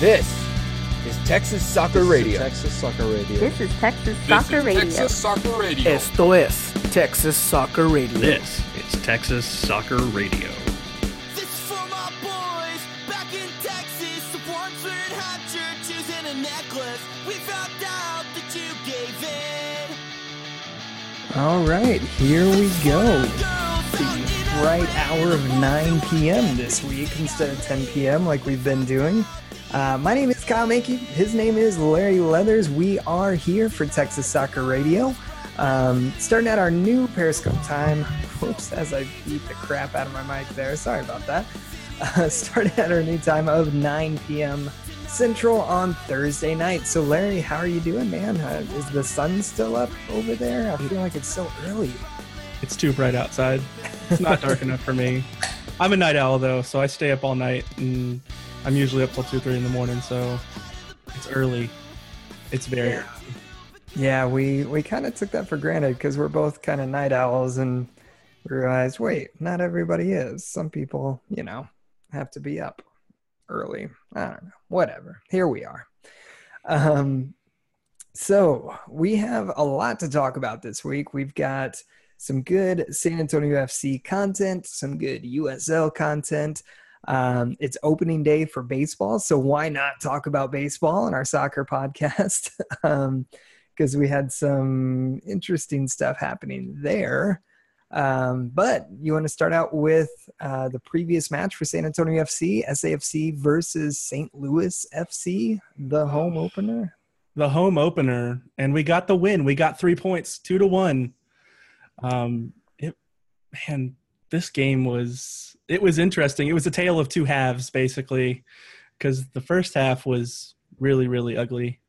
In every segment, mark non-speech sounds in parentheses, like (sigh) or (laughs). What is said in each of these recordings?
This is Texas Soccer Radio. Texas Soccer Radio. This is Texas Soccer Radio. Texas Soccer Radio. Esto es Texas Soccer Radio. This is Texas Soccer Radio. This is for my boys back in Texas. The ones hot churches and a necklace. We found out that you gave in. All right, here we go. Girls out in The right hour of 9 p.m. this week instead of 10 p.m. like we've been doing. Uh, my name is Kyle Mankey. His name is Larry Leathers. We are here for Texas Soccer Radio. Um, starting at our new Periscope time. (laughs) Whoops, as I beat the crap out of my mic there. Sorry about that. (laughs) Uh, starting at our new time of 9 p.m. Central on Thursday night. So, Larry, how are you doing, man? Uh, is the sun still up over there? I feel like it's so early. It's too bright outside. It's not dark (laughs) enough for me. I'm a night owl though, so I stay up all night, and I'm usually up till two, three in the morning. So it's early. It's very Yeah. Yeah, we we kind of took that for granted because we're both kind of night owls, and we realized, wait, not everybody is. Some people, you know, have to be up early. I don't know. Whatever. Here we are. Um, so we have a lot to talk about this week. We've got some good San Antonio FC content, some good USL content. Um, it's opening day for baseball, so why not talk about baseball in our soccer podcast? (laughs) um, because we had some interesting stuff happening there. Um, but you want to start out with uh, the previous match for San Antonio FC, SAFC versus St. Louis FC, the home opener. the home opener, and we got the win. We got three points, two to one. Um, it, man, this game was it was interesting. It was a tale of two halves, basically, because the first half was really, really ugly.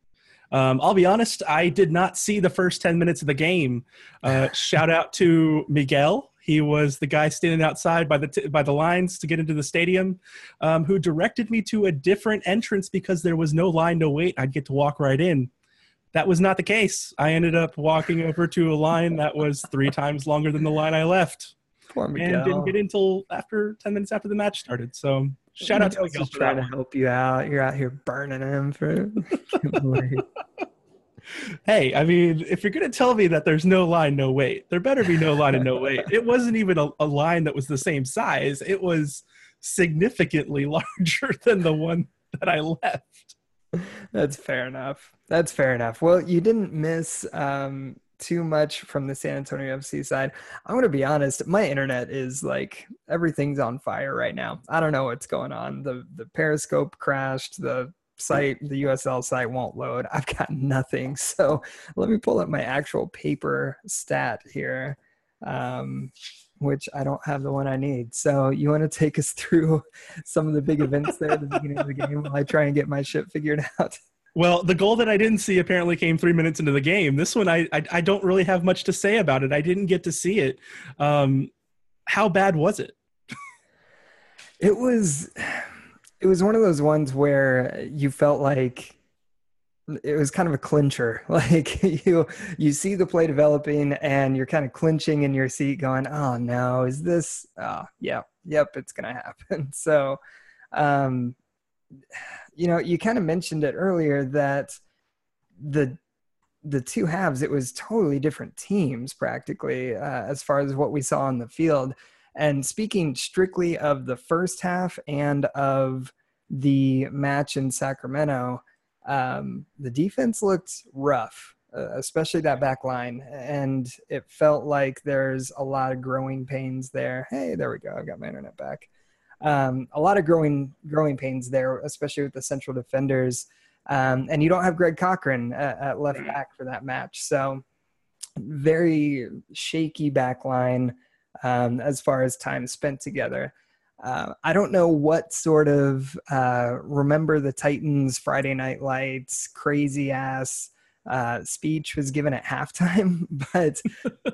Um, I'll be honest, I did not see the first 10 minutes of the game. Uh, (laughs) shout out to Miguel. He was the guy standing outside by the, t- by the lines to get into the stadium, um, who directed me to a different entrance because there was no line to wait. I'd get to walk right in. That was not the case. I ended up walking over to a line that was three times longer than the line I left Poor and didn't get in until after 10 minutes after the match started. So shout out to Miguel just trying to help you out. You're out here burning him for. (laughs) (laughs) Hey, I mean, if you're going to tell me that there's no line, no wait, there better be no line and no wait. It wasn't even a, a line that was the same size. It was significantly (laughs) larger than the one that I left. That's fair enough. That's fair enough. Well, you didn't miss um, too much from the San Antonio FC side. I'm going to be honest. My internet is like everything's on fire right now. I don't know what's going on. The the Periscope crashed. The site, the USL site won't load. I've got nothing. (laughs) So let me pull up my actual paper stat here. Um, which I don't have the one I need. So you want to take us (laughs) through some of the big events there at the beginning of the game while I try and get my shit figured (laughs) out. Well, the goal that I didn't see apparently came three minutes into the game. This one, I, I, I don't really have much to say about it. I didn't get to see it. Um, how bad was it? (laughs) It was it was one of those ones where you felt like it was kind of a clincher. (laughs) Like you you see the play developing and you're kind of clinching in your seat going, "Oh no, is this oh, yeah, yep, it's to happen." (laughs) So um you know, you kind of mentioned it earlier that the the two halves it was totally different teams practically uh, as far as what we saw on the field and speaking strictly of the first half and of the match in Sacramento, um, the defense looked rough, uh, especially that back line. And it felt like there's a lot of growing pains there. Hey, there we go. I've got my internet back. Um, a lot of growing growing pains there, especially with the central defenders. Um, and you don't have Greg Cochrane at, at left back for that match. So very shaky back line um, as far as time spent together. Uh, I don't know what sort of uh, remember the Titans Friday Night Lights crazy ass uh, speech was given at halftime, (laughs) but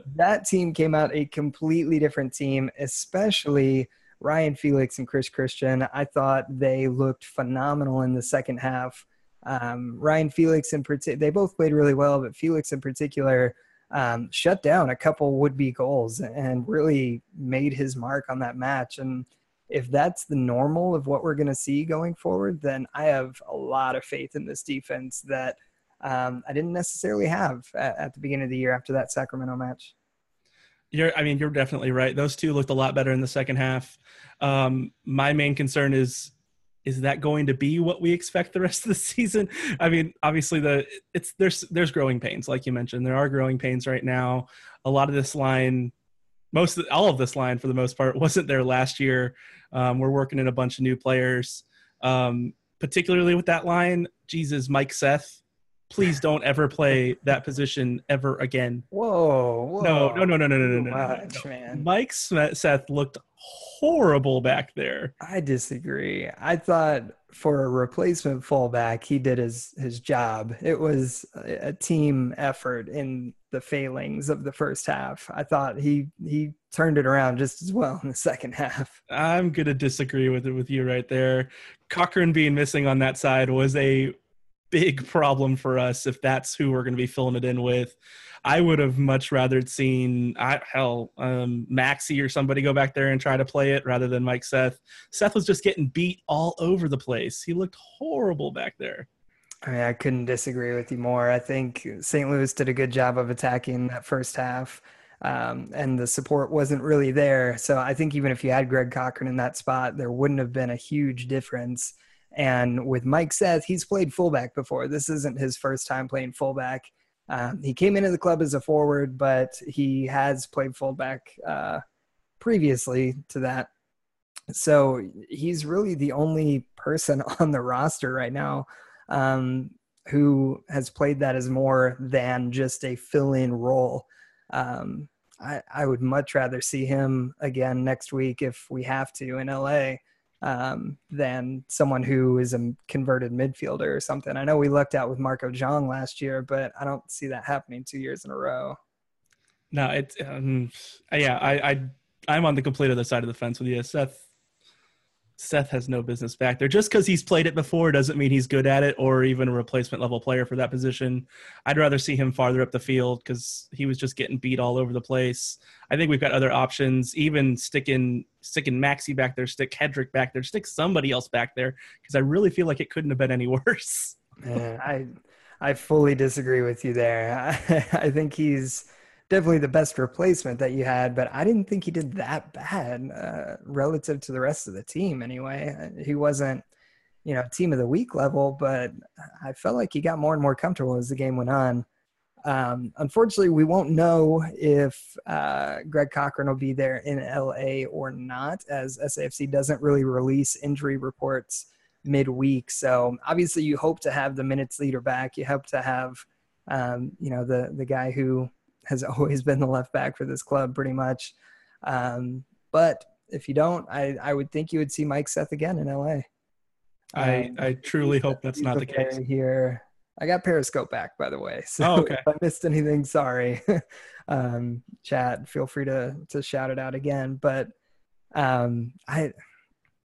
(laughs) that team came out a completely different team, especially Ryan Felix and Chris Christian. I thought they looked phenomenal in the second half. Um, Ryan Felix in particular, they both played really well, but Felix in particular um, shut down a couple would-be goals and really made his mark on that match. And if that's the normal of what we're going to see going forward, then I have a lot of faith in this defense that um, I didn't necessarily have at, at the beginning of the year after that Sacramento match. You're, I mean, you're definitely right. Those two looked a lot better in the second half. Um, my main concern is, is that going to be what we expect the rest of the (laughs) season? I mean, obviously the it's there's there's growing pains, like you mentioned. There are growing pains right now. A lot of this line, most of, all of this line for the most part, (laughs) wasn't there last year. Um, we're working in a bunch of new players, um, particularly with that line. Jesus, Mike Seth please don't ever play that position ever again. Whoa, whoa. No, no, no, no, no, no, no, no, man. Mike Seth looked horrible back there. I disagree. I thought for a replacement fullback, he did his his job. It was a team effort in the failings of the first half. I thought he he turned it around just as well in the second half. I'm gonna disagree with it with you right there. Cochrane being missing on that side was a big problem for us if that's who we're going to be filling it in with. I would have much rather seen I, hell um, or somebody go back there and try to play it rather than Mike Seth. Seth was just getting beat all over the place. He looked horrible back there. I mean, I couldn't disagree with you more. I think St. Louis did a good job of attacking that first half, um, and the support wasn't really there. So I think even if you had Greg Cochrane in that spot, there wouldn't have been a huge difference. And with Mike Seth, he's played fullback before. This isn't his first time playing fullback. Um, he came into the club as a forward, but he has played fullback uh, previously to that. So he's really the only person (laughs) on the roster right now um, who has played that as more than just a fill in role. Um, I, I would much rather see him again next week if we have to in LA um, than someone who is a converted midfielder or something. I know we lucked out with Marco Jong last year, but I don't see that happening two years in a row. No, it's um, yeah. I, I I'm on the complete other side of the fence with you. Seth Seth has no business back there. Just because he's played it before doesn't mean he's good at it or even a replacement level player for that position. I'd rather see him farther up the field because he was just getting beat all over the place. I think we've got other options. Even sticking sticking Maxi back there, stick Hedrick back there, stick somebody else back there because I really feel like it couldn't have been any (laughs) worse. I I fully disagree with you there. I, (laughs) I think he's definitely the best replacement that you had, but I didn't think he did that bad uh, relative to the rest of the team. Anyway, he wasn't, you know, team of the week level, but I felt like he got more and more comfortable as the game went on. Um, unfortunately, we won't know if uh, Greg Cochrane will be there in LA or not, as SAFC doesn't really release injury reports midweek. So obviously, you hope to have the minutes leader back. You hope to have, um, you know, the the guy who has always been the left back for this club, pretty much. Um, but if you don't, I, I would think you would see Mike Seth again in LA. I Um, I truly hope that's not the case. Here, I got Periscope back, by the way. (laughs) So Oh, okay. if I missed anything, sorry. (laughs) um, chat, feel free to to shout it out again. But um, I,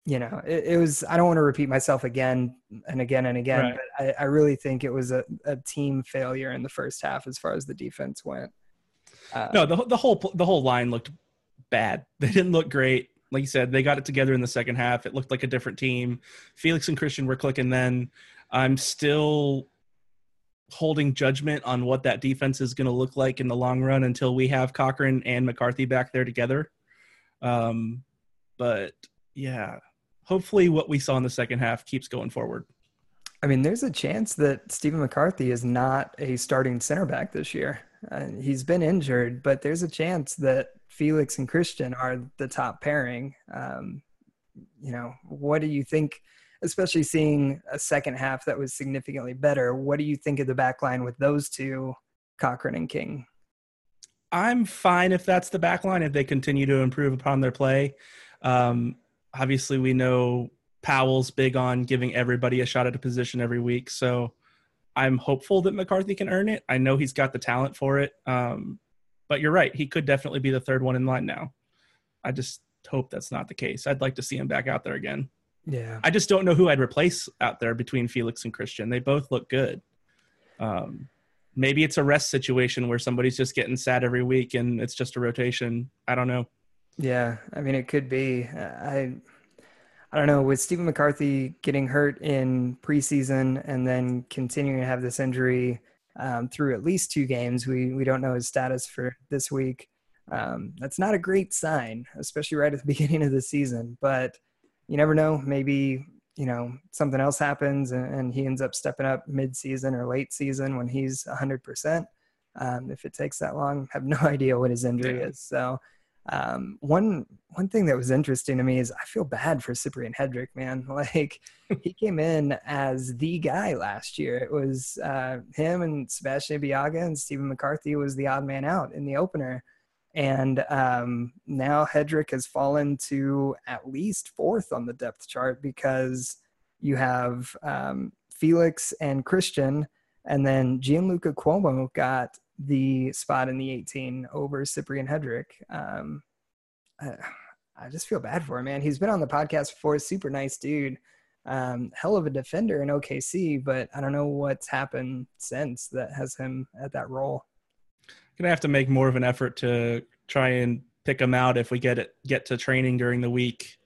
you know, it, it was. I don't want to repeat myself again and again and again. Right. But I, I really think it was a, a team failure in the first half as far as the defense went. Uh, No, the the whole the whole line looked bad. (laughs) They didn't look great. Like you said, they got it together in the second half. It looked like a different team. Felix and Christian were clicking then. I'm still holding judgment on what that defense is going to look like in the long run until we have Cochrane and McCarthy back there together. Um, but yeah, hopefully what we saw in the second half keeps going forward. I mean, there's a chance that Stephen McCarthy is not a starting center back this year. He's been injured, but there's a chance that Felix and Christian are the top pairing. Um, you know, what do you think, especially seeing a second half that was significantly better? What do you think of the back line with those two, Cochrane and King? I'm fine if that's the back line if they continue to improve upon their play. Um, obviously, we know Powell's big on giving everybody a shot at a position every week, so I'm hopeful that McCarthy can earn it. I know he's got the talent for it, um, but you're right; he could definitely be the third one in line now. I just hope that's not the case. I'd like to see him back out there again. Yeah. I just don't know who I'd replace out there between Felix and Christian. They both look good. Um, maybe it's a rest situation where somebody's just getting sad every week and it's just a rotation. I don't know. Yeah, I mean, it could be. I I don't know, with Stephen McCarthy getting hurt in preseason and then continuing to have this injury um, through at least two games, we we don't know his status for this week. Um, that's not a great sign, especially right at the (laughs) beginning of the season. But you never know. Maybe you know something else happens and, and he ends up stepping up mid-season or late season when he's 100% um, if it takes that long have (laughs) no idea what his injury Yeah. is so um, one one thing that was interesting to me is I feel bad for Cyprian Hedrick, man. (laughs) Like he came in as the guy last year. It was uh, him and Sebastien Ibeagha and Stephen McCarthy was the odd man out in the opener. And um, now Hedrick has fallen to at least fourth on the depth chart because you have um, Felix and Christian, and then Gianluca Cuomo got the spot in the 18 over Cyprian Hedrick. Um, I, I just feel bad for him, man. He's been on the podcast before, super nice dude. Um, hell of a defender in OKC, but I don't know what's happened since that has him at that role. Gonna have to make more of an effort to try and pick him out if we get it get to training during the week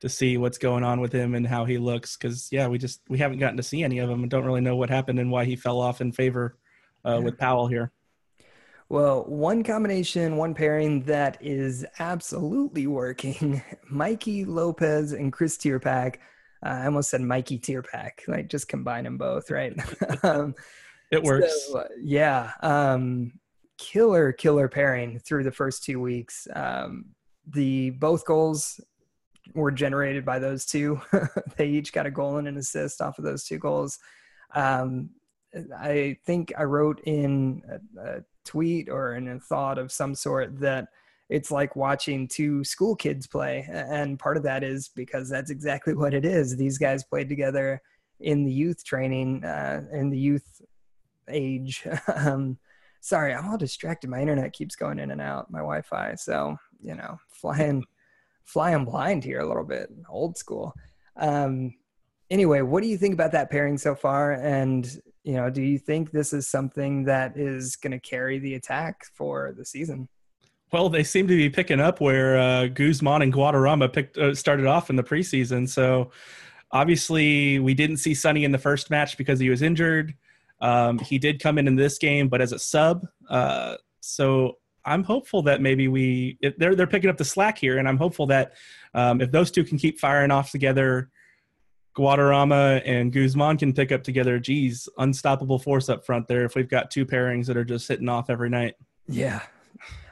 to see what's going on with him and how he looks. Because yeah, we just we haven't gotten to see any of him and don't really know what happened and why he fell off in favor uh, Yeah. with Powell here. Well, one combination, one pairing that is absolutely working (laughs) Mikey Lopez and Chris Tierpak. Uh, I almost said Mikey Tierpak, like just combine them both, right? (laughs) um, It works. So, uh, yeah. Um, killer, killer pairing through the first two weeks. Um, the both goals were generated by those two. (laughs) they each got a goal and an assist off of those two goals. Um, I think I wrote in a, a tweet or in a thought of some sort that it's like watching two school kids play. And part of that is because that's exactly (laughs) what it is. These guys played together in the youth training, uh, in the youth age. (laughs) um, sorry, I'm all distracted. My internet keeps going in and out, my Wi Fi. So, you know, flying, flying blind here a little bit, old school. Um, anyway, what do you think about that pairing so far? And, you know, do you think this is something that is going to carry the attack for the season? Well, they seem to be picking up where uh, Guzman and Guadarrama picked uh, started off in the preseason. So obviously, we didn't see Sonny in the first match because he was injured. Um, he did come in in this game, but as a sub. Uh, so I'm hopeful that maybe we they're they're picking up the slack here, and I'm hopeful that um, if those two can keep firing off together. Guadarrama and Guzman can pick up together. Geez, unstoppable force up front there. If we've got two pairings that are just hitting off every night. Yeah.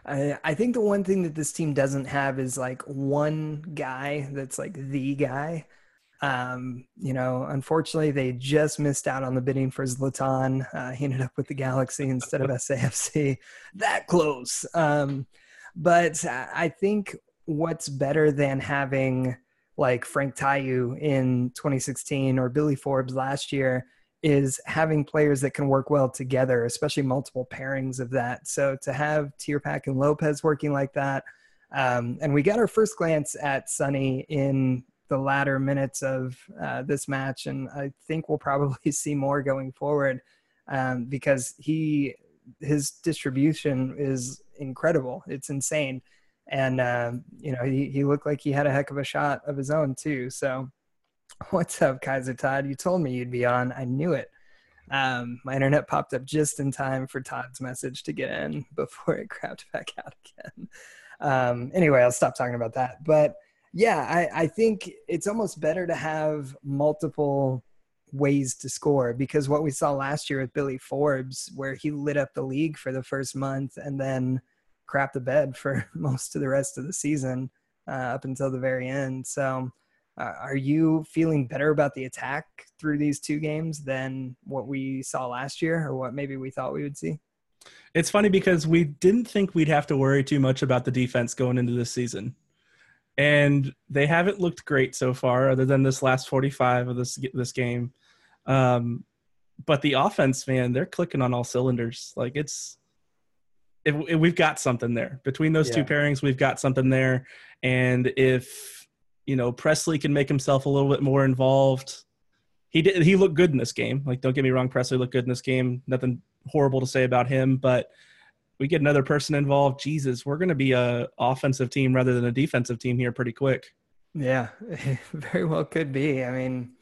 I, I think the one thing that this team doesn't have is like one guy that's like the guy. Um, you know, unfortunately, they just missed out on the bidding for Zlatan. Uh, he ended up with the Galaxy instead of SAFC. That close. Um, but I I think what's better than having like Frank Tayou in 2016 or Billy Forbes last year is having players that can work well together, especially multiple pairings of that. So to have Tierpak and Lopez working like that, um, and we got our first glance at Sonny in the latter minutes of uh, this match, and I think we'll probably (laughs) see more going forward um, because he his distribution is incredible. It's insane, and um, you know he he looked like he had a heck of a shot of his own too. So (laughs) What's up, Kaiser Todd? You told me you'd be on. I knew it. Um, my internet popped up just in time for Todd's message to get in (laughs) before it crapped back out again. Um, anyway, I'll stop talking about that. But yeah, I, I think it's almost better to have multiple ways to score because what we saw last year with Billy Forbes, where he lit up the league for the first month and then crapped the bed for (laughs) most of the rest of the season uh, up until the very end. So, uh, are you feeling better about the attack through these two games than what we saw last year or what maybe we thought we would see? It's funny because we didn't think we'd have to worry too much about the defense going into this season. And they haven't looked great so far, other than this last 45 of this this game. Um, but the offense, man, they're clicking on all cylinders. Like it's, if, if we've got something there between those two pairings, we've got something there. And if you know Presley can make himself a little bit more involved, he did. He looked good in this game. Like, don't get me wrong, Presley looked good in this game. Nothing horrible to say about him, but we get another person involved. Jesus, we're going to be a offensive team rather than a defensive team here pretty quick. Yeah, (laughs) very well could be. I mean,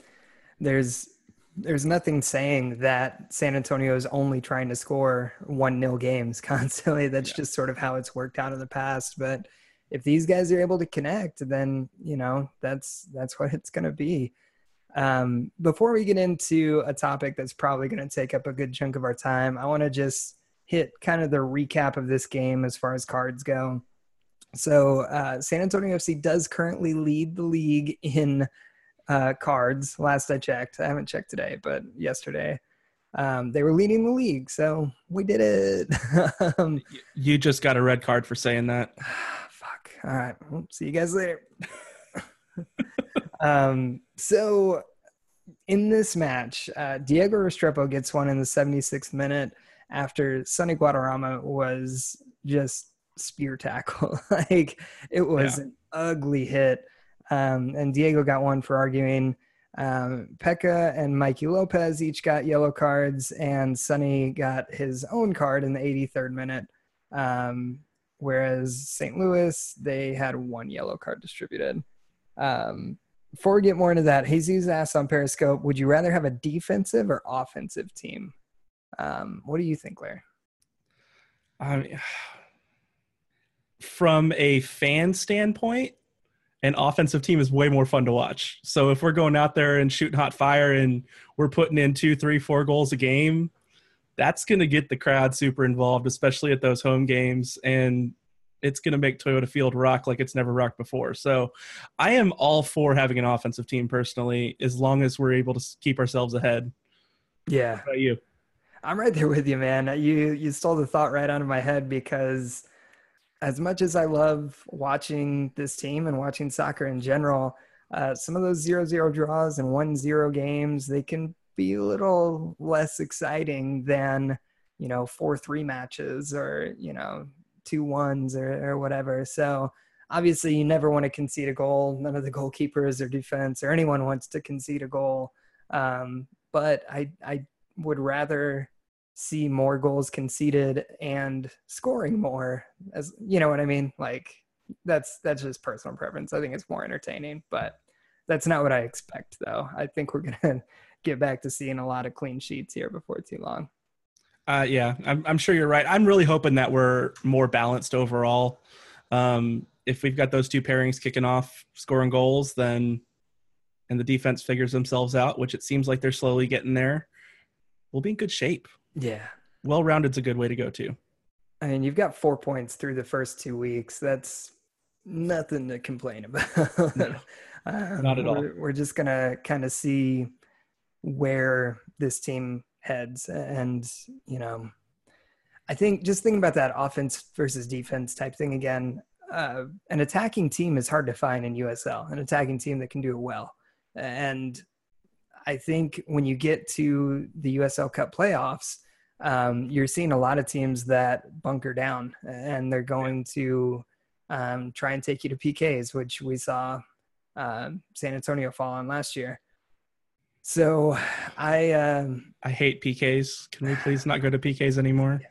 there's there's nothing saying that San Antonio is only trying to score one nil games (laughs) constantly. That's Yeah. just sort of how it's worked out in the past. But if these guys are able to connect, then you know that's that's what it's going to be. Um, before we get into a topic that's probably going to take up a good chunk of our time, I want to just hit kind of the recap of this game as far as cards go. So uh, San Antonio FC does currently lead the league in uh, cards. Last I checked, I haven't checked today, but yesterday um, they were leading the league. So we did it. (laughs) um, You just got a red card for saying that. (sighs) fuck. All right. Well, see you guys later. (laughs) um, so in this match, uh, Diego Restrepo gets one in the 76th minute after Sonny Guadarrama was just spear tackle. (laughs) like it was Yeah. an ugly hit. Um, and Diego got one for arguing. Um, Pekka and Mikey Lopez each got yellow cards, and Sonny got his own card in the 83rd minute. Um, whereas St. Louis, they had one yellow card distributed. Um, before we get more into that, Jesus asked on Periscope, would you rather have a defensive or offensive team? Um, what do you think, Larry? (sighs) From a fan standpoint, an offensive team is way more fun to watch. So if we're going out there and shooting hot fire and we're putting in two, three, four goals a game, that's going to get the crowd super involved, especially at those home games. And it's going to make Toyota Field rock like it's never rocked before. So I am all for having an offensive team personally, as long as we're able to keep ourselves ahead. Yeah, How about you? I'm right there with you, man. You you stole the thought right out of my head because as much as I love watching this team and watching soccer in general, uh, some of those zero zero draws and one zero games they can be a little less exciting than you know four three matches or you know two ones or, or whatever. So obviously you never want to concede a goal. None of the goalkeepers or defense or anyone wants to concede a goal. Um, but I I would rather see more goals conceded and scoring more as you know what i mean like that's that's just personal preference i think it's more entertaining but that's not what i expect though i think we're gonna (laughs) get back to seeing a lot of clean sheets here before too long Uh, yeah, I'm, I'm sure you're right. I'm really hoping that we're more balanced overall. Um, if we've got those two pairings kicking off, scoring goals, then and the defense figures themselves out, which it seems like they're slowly getting there, we'll be in good shape. Yeah. Well rounded's a good way to go too. i mean you've got four points through the first two weeks. That's nothing to complain about. No, Um, (laughs) not at all. we're, we're just gonna kind of see where this team heads and you know i think just thinking about that offense versus defense type thing again uh, an attacking team is hard to find in usl an attacking team that can do it well. And i think when you get to the usl cup playoffs um, you're seeing a lot of teams that bunker down and they're going to um, try and take you to pks which we saw um, san antonio fall on last year so i um, I hate PKs. Can we please not go to PKs anymore? (laughs)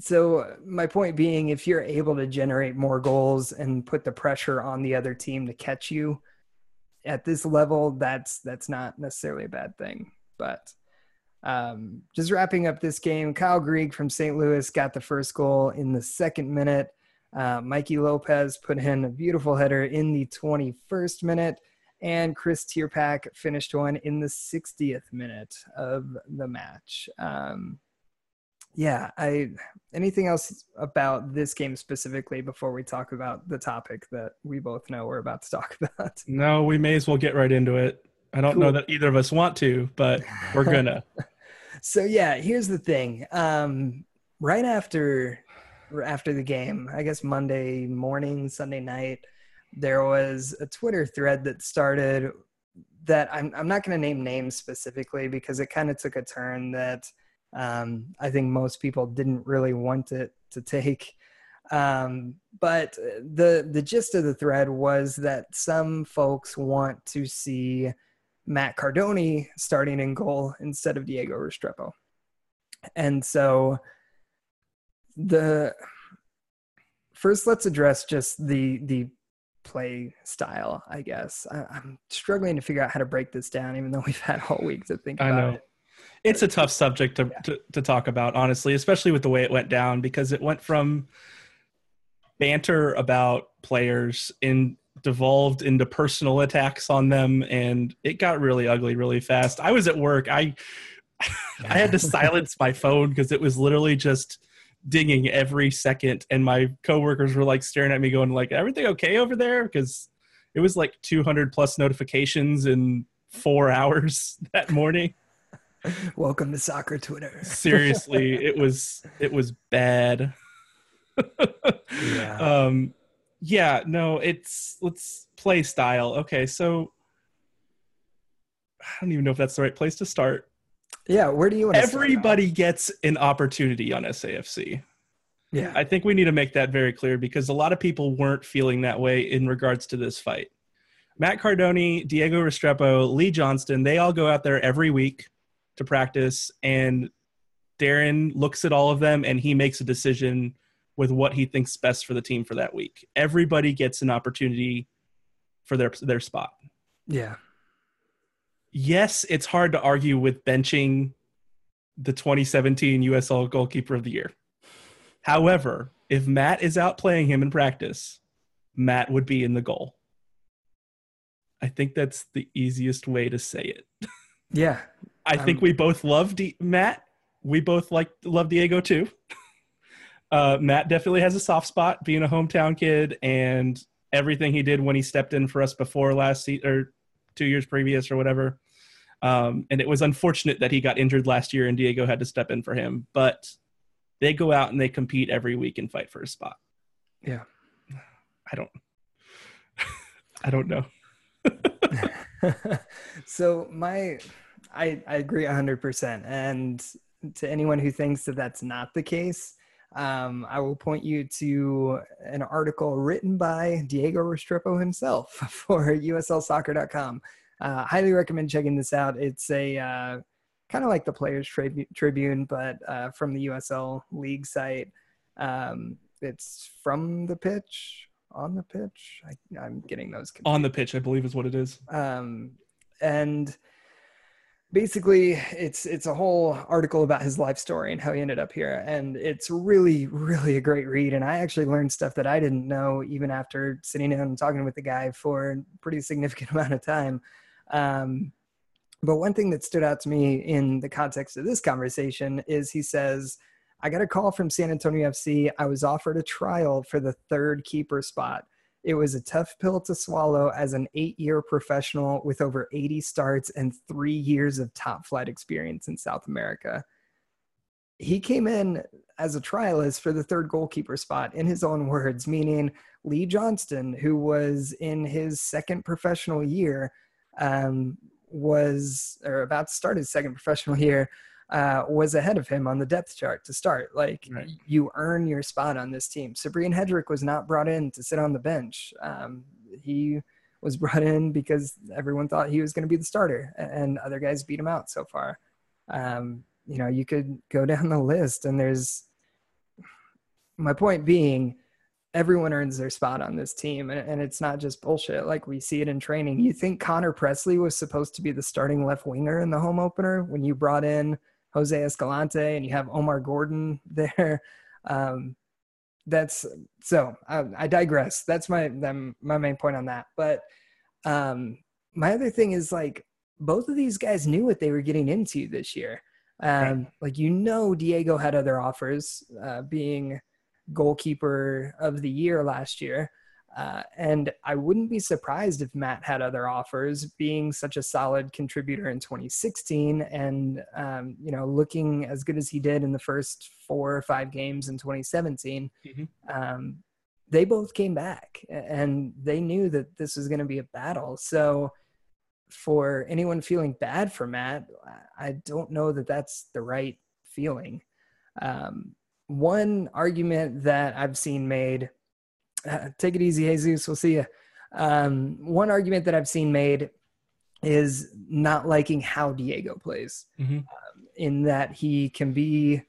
So my point being, if you're able to generate more goals and put the pressure on the other team to catch you at this level, that's that's not necessarily a bad thing. But um, just wrapping up this game, Kyle Greig from St. Louis got the first goal in the second minute. Uh, Mikey Lopez put in a beautiful header in the 21st minute, and Chris Tierpak finished one in the 60th minute of the match. Um, yeah, I anything else about this game specifically before we talk about the topic that we both know we're about to talk (laughs) about? No, we may as well get right into it. I don't know that either of us want to, but we're gonna. (laughs) so yeah, here's the thing. Um, right after after the game, I guess Monday morning, Sunday night, there was a Twitter thread that started that I'm I'm not going to name names specifically because it kind of took a turn that um, I think most people didn't really want it to take. Um, but the the gist of the thread was that some folks want to see Matt Cardone starting in goal instead of Diego Restrepo. And so the first let's address just the the play style, I guess. I, I'm struggling to figure out how to break this down, even though (laughs) we've had all week to think I about know. it. It's a tough subject to, to, to talk about, honestly, especially with the way it went down, because it went from banter about players and devolved into personal attacks on them, and it got really ugly really fast. I was at work. I I had to (laughs) silence my phone because it was literally just dinging every second, and my coworkers were like staring at me, going like, "Everything okay over there?" Because it was like 200 plus notifications in four hours (laughs) that morning Welcome to soccer Twitter. seriously (laughs) it was it was bad Yeah. um yeah no it's let's play style okay so i don't even know if that's the right place to start Yeah, where do you want to start everybody gets an opportunity on safc? Yeah. i think we need to make that very clear because a lot of people weren't feeling that way in regards to this fight matt cardone diego restrepo lee johnston they all go out there every week to practice and darren looks at all of them and he makes a decision with what he thinks best for the team for that week everybody gets an opportunity for their their spot yeah. yes it's hard to argue with benching the 2017 usl goalkeeper of the year however if matt is out playing him in practice matt would be in the goal i think that's the easiest way to say it Yeah. I think Um, we both love D- Matt. We both like love Diego too. Uh, Matt definitely has a soft spot, being a hometown kid, and everything he did when he stepped in for us before last season or two years previous or whatever. Um, and it was unfortunate that he got injured last year and Diego had to step in for him. But they go out and they compete every week and fight for a spot. Yeah. I don't. (laughs) I don't know. (laughs) (laughs) so my I, I agree 100% and to anyone who thinks that that's not the case um, i will point you to an article written by diego restrepo himself (laughs) for uslsoccer.com uh, highly recommend checking this out. It's a uh, kind of like the players Tribu- tribune but uh, from the usl league site. Um, it's from the pitch on the pitch? I, i'm getting those confused On the pitch, I believe is what it is. um, and basically it's it's a whole article about his life story and how he ended up here and it's really really a great read and i actually learned stuff that i didn't know even after sitting down and talking with the guy for a pretty significant (laughs) amount of time. Um, but one thing that stood out to me in the context of this conversation is he says i got a call from san antonio fc i was offered a trial for the third keeper spot it was a tough pill to swallow as an eight year professional with over 80 starts and three years of top flight experience in South America. He came in as a trialist for the third goalkeeper spot, in his own words, meaning Lee Johnston, who was in his second professional year, um, was or about to start his second professional year, uh, was ahead of him on the depth chart to start. Like Right. you earn your spot on this team. Cyprian Hedrick was not brought in to sit on the bench. Um, he was brought in because everyone thought he was going to be the starter, and other guys beat him out so far. Um, you know, you could go (laughs) down the list, and there's my point being everyone earns their spot on this team and, and it's not just bullshit like we see it in training you think connor presley was supposed to be the starting left winger in the home opener when you brought in jose escalante and you have omar gordon (laughs) there. Um, that's so I, I digress. That's my them, my main point on that. But um, my other thing is like both of these guys knew what they were getting into this year. Um, like you know diego had other offers uh, being goalkeeper of the year last year. Uh, and I wouldn't be surprised if Matt had other offers, being such a solid contributor in 2016 and, um, you know, looking as good as he did in the first four or five games in 2017. Mhm. Um, they both came back and they knew that this was going to be a battle. So, for anyone feeling bad for Matt, I- I don't know that that's the right feeling. Um, one argument that I've seen made, uh, (laughs) take it easy, Jesus, we'll see you. Um, one argument that I've seen made is not liking how Diego plays, Mhm. um, in that he can be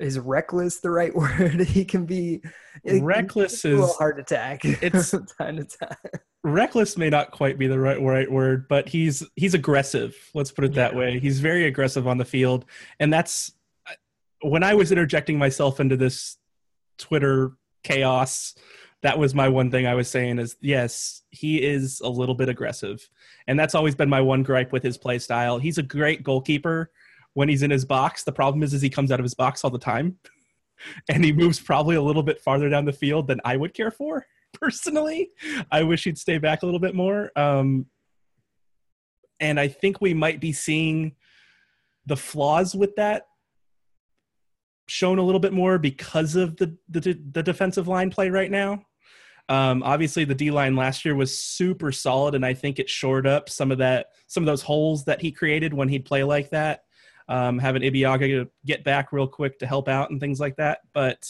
is reckless the right (laughs) word? he can be Reckless it's a is- hard to attack. (laughs) it's- time to time. reckless may not quite be the right right word, but he's he's aggressive. Let's put it that way. He's very aggressive on the field, and that's when I was interjecting myself into this Twitter chaos. That was my one thing I was saying is yes, he is a little bit aggressive, and that's always been my one gripe with his play style. He's a great goalkeeper when he's in his box. The problem is, is he comes out of his box all the time, (laughs) and he moves probably a little bit farther down the field than I would care for (laughs) personally. I wish he'd stay back a little bit more. Um, and I think we might be seeing the flaws with that shown a little bit more because of the the, the defensive line play right now. Um, obviously, the D line last year was super solid, and I think it shored up some of that some of those holes that he created when he'd play like that. Um, having Ibeagha get back real quick to help out and things like that, but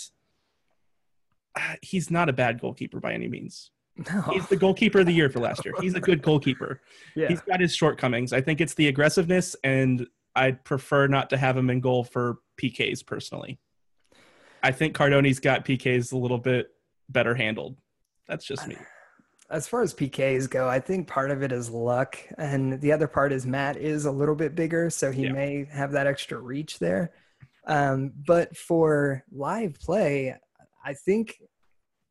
uh, he's not a bad goalkeeper by any means. No. He's the goalkeeper of the year for last year. He's a good (laughs) goalkeeper. yeah. He's got his shortcomings. I think it's the aggressiveness, and I'd prefer not to have him in goal for PKs personally. I think Cardone's got PKs a little bit better handled. That's just me. as far as PKs go, I think part of it is luck, and the other part is Matt is a little bit bigger, so he Yeah. may have that extra reach there. Um, but for live play, I think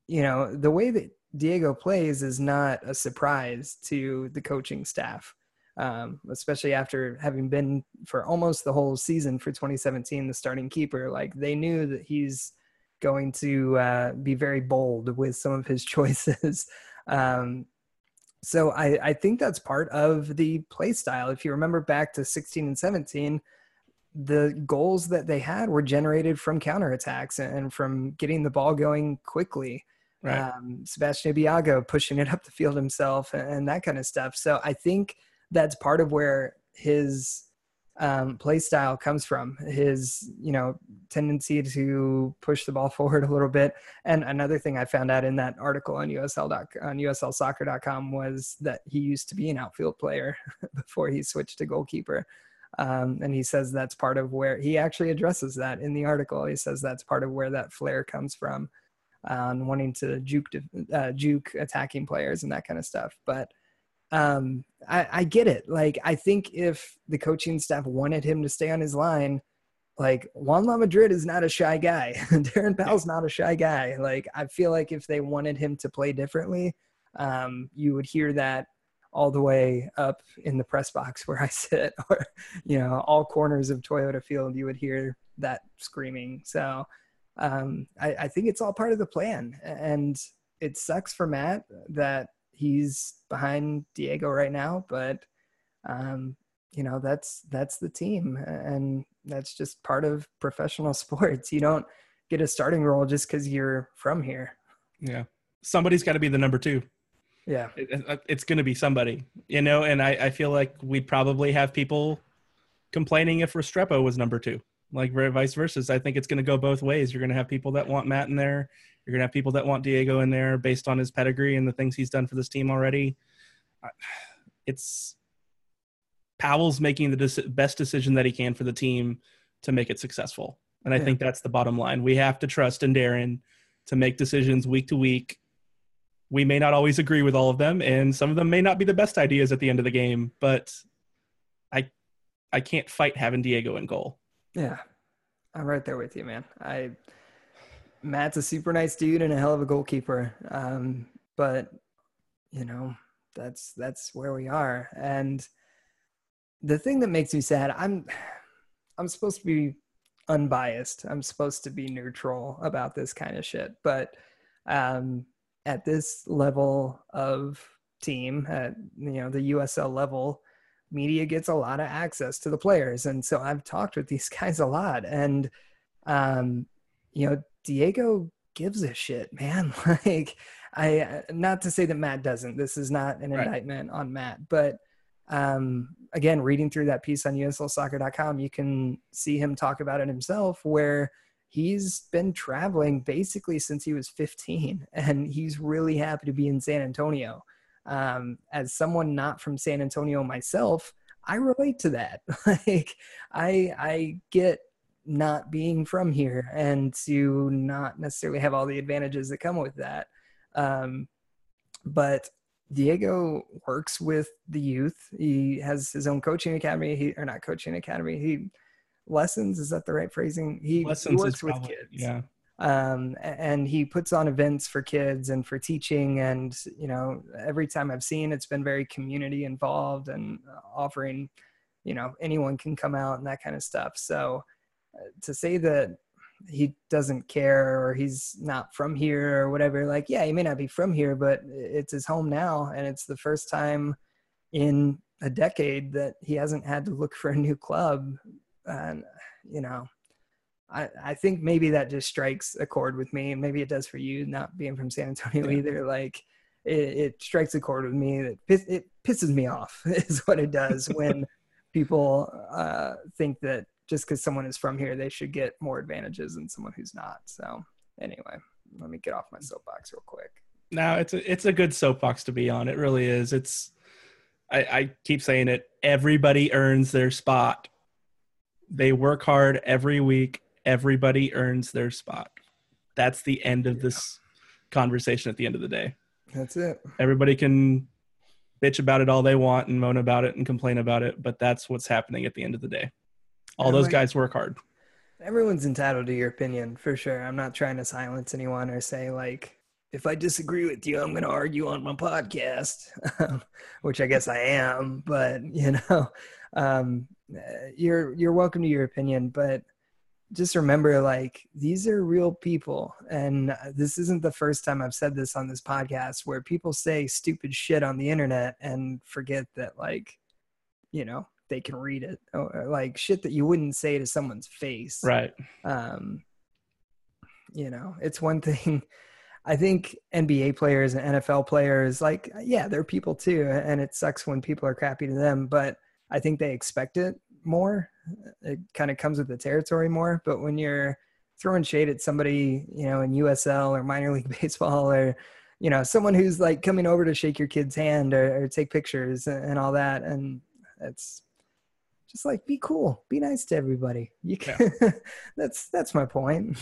you know the way that Diego plays is not a surprise to the coaching staff, um, especially after having been for almost the whole season for 2017, the starting keeper. Like they knew that he's going to uh, be very bold with some of his (laughs) choices. Um, so I, I think that's part of the play style. If you remember back to 16 and 17, the goals that they had were generated from counterattacks and from getting the ball going quickly. Right. Um, Sebastien Ibeagha pushing it up the field himself and, and that kind of stuff. So I think that's part of where his um, play style comes from. His, you know, tendency to push the ball (laughs) forward a little bit. And another thing I found out in that article on USL doc, on USLsoccer.com was that he used to be an outfield player (laughs) before he switched to goalkeeper. Um, and he says that's part of where he actually addresses that in the article. He says that's part of where that flair comes from, um, wanting to juke uh, juke attacking players and that kind of stuff. But um, I, I get it. Like I think if the coaching staff wanted him to stay on his line, like Juan La Madrid is not a shy guy. (laughs) Darren Powell's not a shy guy. Like I feel like if they wanted him to play differently, um, you would hear that all the way up in the press box where I (laughs) sit, or you know, all corners of Toyota Field, you would hear that screaming. So um, I, I think it's all part of the plan, and it sucks for Matt that he's behind Diego right now, but um, you know that's that's the team, and that's just part of professional (laughs) sports. You don't get a starting role just because you're from here. Yeah. Somebody's got to be the number two. Yeah, It- it- it's going to be somebody, you know, and I, I feel like we'd probably have people complaining if Restrepo was number two, like vice versa. I think it's going to go both ways. You're going to have people that want Matt in there. You're going to have people that want Diego in there based on his pedigree and the things he's done for this team already. It's Powell's making the best decision that he can for the team to make it successful. And I Yeah. think that's the bottom line. We have to trust in Darren to make decisions week to week we may not always agree with all of them and some of them may not be the best ideas at the end of the game but i i can't fight having diego in goal yeah, I'm right there with you, man. I Matt's a super nice dude and a hell of a goalkeeper, um, but you know that's that's where we are. And the thing that makes me sad, I'm I'm supposed to be unbiased. I'm supposed to be neutral about this kind of shit, but um, at this level of team, at you know the USL level, media gets a lot of access to the players, and so I've talked with these (laughs) guys a lot, and um, you know Diego gives a shit, man. (laughs) like I, not to say that Matt doesn't. This is not an Right. indictment on Matt, but um, again, reading through that piece on USLsoccer.com, you can see him talk about it himself, where he's been traveling basically since he was 15, (laughs) and he's really happy to be in San Antonio. Um, as someone not from San Antonio myself, I relate to that. (laughs) like, I I get not being from here and to not necessarily have all the advantages that come with that. Um, but Diego works with the youth. He has his own coaching academy. He or not coaching academy. He lessons is that the right phrasing? He, he works is with probably- kids Yeah. um, and he puts on events for kids and for teaching and you know every time i've seen it's been very community involved and offering you know anyone can come out and that kind of stuff so to say that he doesn't care or he's not from here or whatever like yeah he may not be from here but it's his home now and it's the first time in a decade that he hasn't had to look for a new club and you know I, I think maybe that just strikes a chord with me and maybe it does for you not being from san antonio Yeah. either like it, it strikes a chord with me that piss, it pisses me off (laughs) is what it does when (laughs) people uh, think that just because someone is from here they should get more advantages than someone who's not so anyway let me get off my soapbox real quick No, it's a it's a good soapbox to be on. It really is. It's I, I keep saying it. Everybody earns their spot. They work hard every week. Everybody earns their spot. That's the end of this conversation at the end of the day. that's it Everybody can bitch about it all they want and moan about it and complain about it, but that's what's happening at the end of the day. All those guys work hard. everyone's entitled to your opinion for sure i'm not trying to silence anyone or say like if i disagree with you i'm going to argue on my podcast (laughs) which i guess i am but you know (laughs) um, you're you're welcome to your opinion but just remember like these are real people and this isn't the first time i've said this on this podcast where people say stupid shit on the internet and forget that like you know they can read it or like shit that you wouldn't say to someone's face Right. um, you know, it's one thing. (laughs) I think NBA players and NFL players, like, yeah, they're people too, and it sucks when people are crappy to them. But I think they expect it more. It kind of comes with the territory more. But when you're throwing shade at somebody, you know, in USL or minor league (laughs) baseball, or you know, someone who's like coming over to shake your kid's hand or, or take pictures and, and all that, and it's just like be cool, be nice to everybody. You can. (laughs) that's that's my point.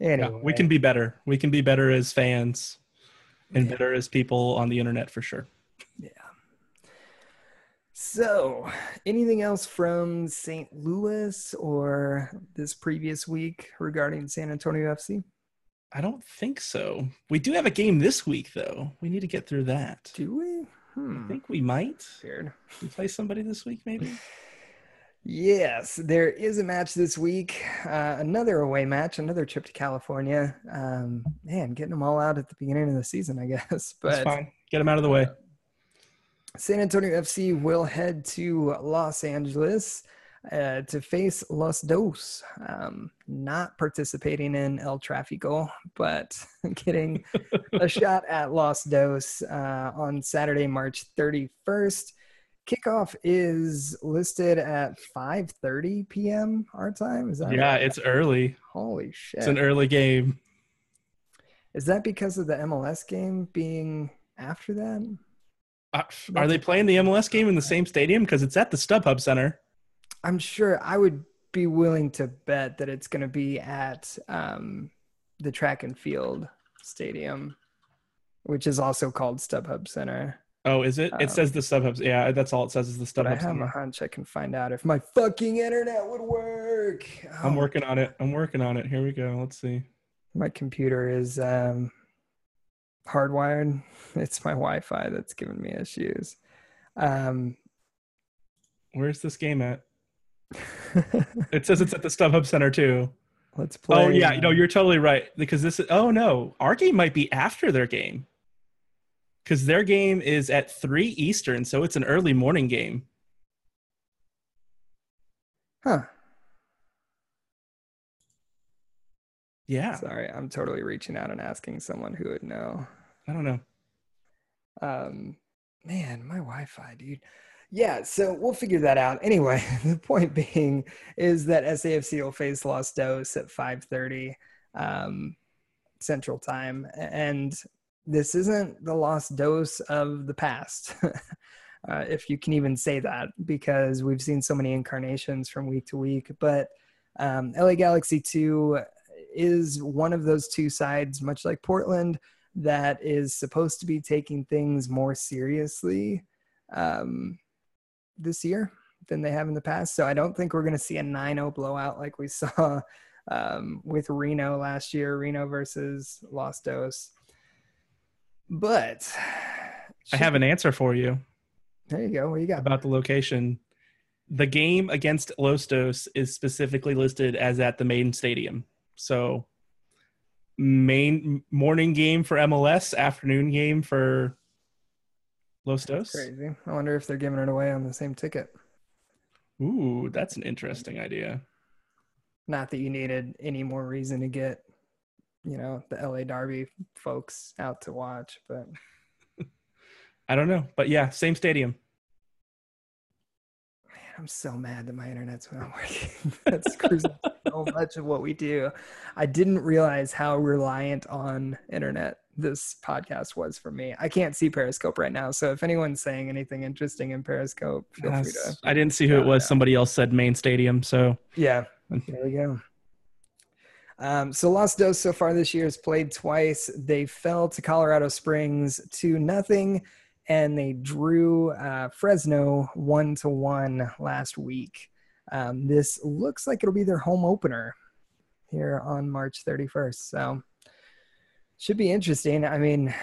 anyway, (laughs) Yeah, we can be better. We can be better as fans and Yeah. better as people on the internet for sure. Yeah. So, anything else from St. Louis or this previous week regarding San Antonio FC? I don't think so. We do have a game this week, though. We need to get through that. Do we? I Hmm. think we might. Weird. (laughs) We play somebody this week, maybe. Yes, there is a match this week. Uh, another away match, another trip to California. Um, man, getting them all out at the beginning of the season, I (laughs) guess. That's But fine. Get them out of the way. San Antonio FC will head to Los Angeles uh, to face Los Dos. Um, not participating in El Tráfico, but (laughs) getting a (laughs) shot at Los Dos uh, on Saturday, March 31st. Kickoff is listed at 5:30 p.m. our time. Is that Yeah, right? it's early. holy shit. It's an early game. Is that because of the MLS game being after that? Uh, are they playing the MLS game in the same stadium? Because it's at the StubHub Center. I'm sure I would be willing to bet that it's going to be at um, the track and field stadium, which is also called StubHub Center. Oh, is it? It Um, says the StubHub. Yeah, that's all it says is the But I StubHub have a hunch I can find out if my fucking internet would work. I'm Oh, working on it. I'm working on it. Here we go. Let's see. My computer is um, hardwired. (laughs) It's my Wi-Fi that's giving me issues. Um, Where's this game at? It says it's at the StubHub Center too. let's play. Oh yeah, you know um, you're totally right because this is. Oh no, our game might be after their game because their game is at three Eastern, so it's an early morning game. Huh. Yeah, Sorry, I'm totally reaching out and asking someone who would know. I don't know. Um, man, my Wi-Fi, dude. Yeah, so we'll figure that out. Anyway, (laughs) the point being is that SAFC will face Los Dos at 5:30 um, Central Time, and this isn't the Los Dos of the past, (laughs) uh, if you can even say that, because we've seen so many incarnations from week to week. But Um, LA Galaxy 2 is one of those two sides, much like Portland, that is supposed to be taking things more seriously um, this year than they have in the past. So I don't think we're going to see a 9 0 blowout like we (laughs) saw um, with Reno last year, Reno versus Los Dos. But I have an answer for you there you go. What you got? about the location. The game against Los Dos is specifically listed as at the main stadium. So, main morning game for MLS, afternoon game for Los Dos. Crazy. I wonder if they're giving it away on the same ticket. Ooh, that's an interesting idea. Not that you needed any more reason to get, you know, the LA Derby folks out to watch, but (laughs) I don't know, but yeah, same stadium. man, I'm so mad that my internet's not (laughs) working. that screws up so much of what we do. I didn't realize how reliant on internet this podcast was for me. I can't see Periscope right now, so if anyone's saying anything interesting in Periscope, feel free to. I didn't see who it was. Somebody else said main stadium, so Yeah, there we go. Um, so Los Dos so far this year has played twice. They fell to Colorado Springs to nothing, and they drew uh, Fresno one to one last week. Um, this looks like it'll be their home opener here on March 31st. So should be interesting. I mean,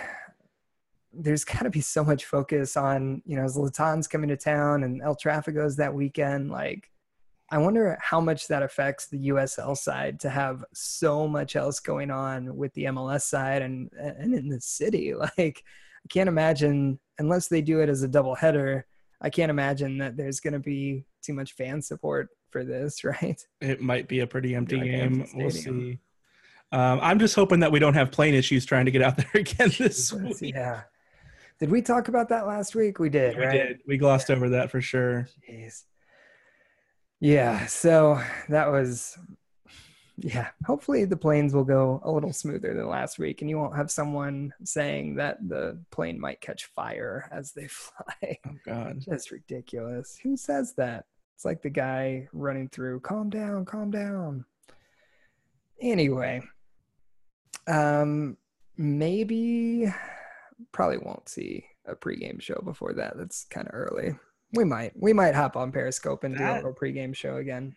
there's got to be so much focus on you know Zlatan's coming to town and El Trafico's that weekend. Like, I wonder how much that affects the USL side to have so much else going on with the MLS side and and in the city. (laughs) Like, I can't imagine unless they do it as a double header. I can't imagine that there's going to be too much fan support for this, (laughs) right? it might be a pretty empty Like game. We'll see. Um, I'm just hoping that we don't have plane issues trying to get out (laughs) there again this week. yeah. Did we talk about that last week? We did, We right? did. We glossed over that for sure. Jeez. Yeah, so that was yeah, hopefully the planes will go a little smoother than last week and you won't have someone saying that the plane might catch fire as they (laughs) fly. Oh God. that's ridiculous. Who says that? It's like the guy running through, calm down, calm down. Anyway, um maybe probably won't see a pregame show before that. That's kind of early. We might. We might hop on Periscope and do a little pregame show again.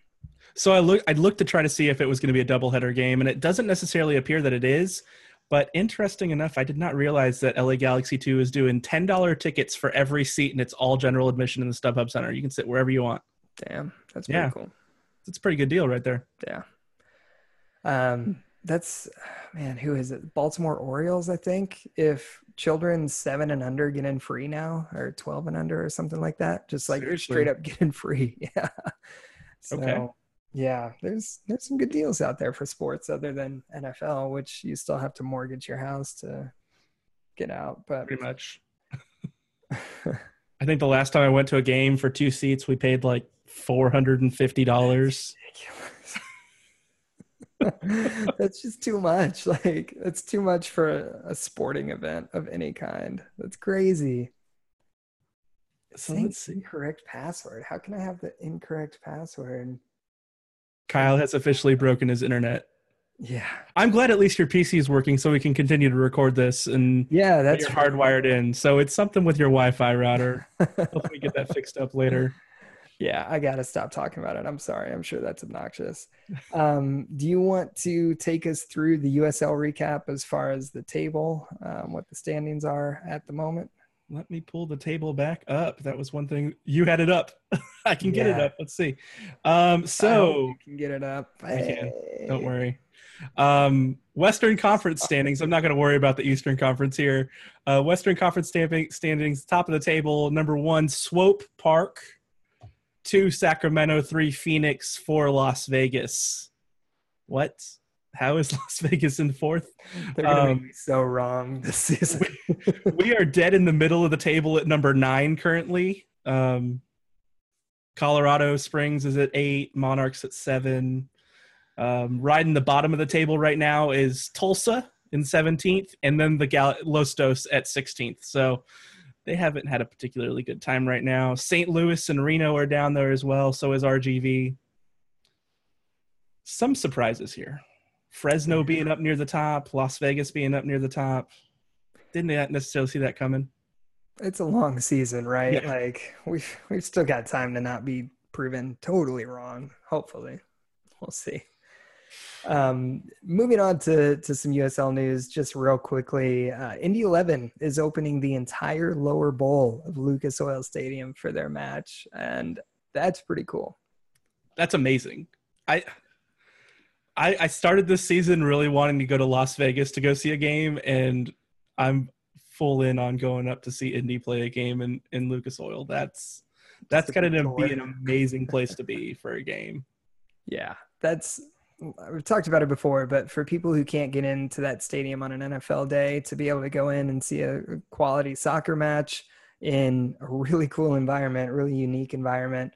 So I look I looked to try to see if it was going to be a doubleheader game, and it doesn't necessarily appear that it is. But interesting enough, I did not realize that LA Galaxy 2 is doing ten dollar tickets for every seat, and it's all general admission in the StubHub Center. You can sit wherever you want. Damn, that's pretty Yeah. cool. It's a pretty good deal right there. Yeah. Um, that's man, who is it? Baltimore Orioles, I think. If children seven and under get in free now, or twelve and under, or something like that, just like Seriously? straight up (laughs) getting free. Yeah. So, Okay. Yeah, there's there's some good deals out there for sports other than NFL, which you still have to mortgage your house to get out. But Pretty much. (laughs) I think the last time I went to a game for two seats, we paid like four hundred and fifty dollars. (laughs) that's just too much. (laughs) Like that's too much for a, sporting event of any kind. That's crazy. So Saying let's see. incorrect password. How can I have the incorrect password? Kyle has officially broken his internet. Yeah. I'm glad at least your PC is working, so we can continue to record this and Yeah, that's you're hardwired in. So it's something with your Wi-Fi router. (laughs) Hopefully, we get that fixed up later. Yeah, I gotta stop talking about it. I'm sorry. I'm sure that's obnoxious. (laughs) Um, do you want to take us through the USL recap as far as the table, um, what the standings are at the moment? Let me pull the table back up. That was one thing you had it up. (laughs) I can get it up. Let's see. Um, so you can get it up. I can. don't worry. Um, Western Conference standings. I'm not going to worry about the Eastern Conference here. Uh, Western Conference standing, standings, top of the table. Number one, Swope Park. Two, Sacramento. Three, Phoenix. Four, Las Vegas. What? How is (laughs) Las Vegas in fourth? They're gonna Um, me so wrong this season. (laughs) we are dead in the middle of the table at number nine currently. Um, Colorado Springs is at eight, Monarchs at seven. Um, riding the bottom of the table right now is Tulsa in 17th, and then the Gal- Los Dos at 16th. So they haven't had a particularly good time right now. St. Louis and Reno are down there as well. So is RGV. some surprises here. Fresno being up near the top, Las Vegas being up near the top. Didn't they necessarily see that coming. It's a long season, right? Yeah. Like we've we've still got time to not be proven totally wrong. Hopefully, we'll see. Um, moving on to to some USL news, just real quickly. Uh, Indy Eleven is opening the entire lower bowl of Lucas Oil Stadium for their match, and that's pretty cool. That's amazing. I I, I started this season really wanting to go to Las Vegas to go see a game, and I'm full in on going up to see Indy play a game in, in Lucas Oil. That's that's to be an amazing place to be for a game. (laughs) Yeah, that's we've talked about it before, but for people who can't get into that stadium on an NFL day, to be able to go in and see a quality soccer match in a really cool environment, really unique environment,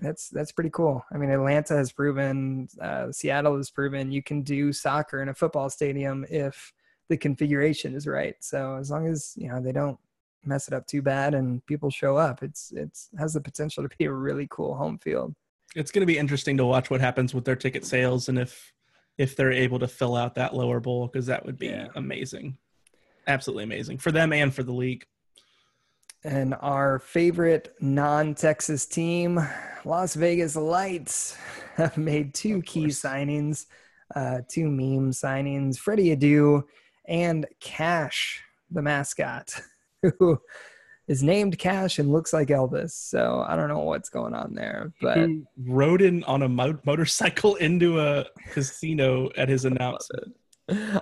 that's that's pretty cool. I mean, Atlanta has proven, uh, Seattle has proven you can do soccer in a football stadium if the configuration is right. So as long as you know they don't mess it up too bad and people show up, it's it's has the potential to be a really cool home field. It's going to be interesting to watch what happens with their ticket sales and if if they're able to fill out that lower bowl because that would be Yeah. amazing, absolutely amazing for them and for the league. And our favorite non Texas team, Las Vegas Lights, (laughs) have made two key signings, uh, two meme signings Freddie Adu and Cash, the mascot, (laughs) who is named Cash and looks like Elvis. So I don't know what's going on there, but Who rode in on a mo- motorcycle (laughs) into a casino at his (laughs) announcement?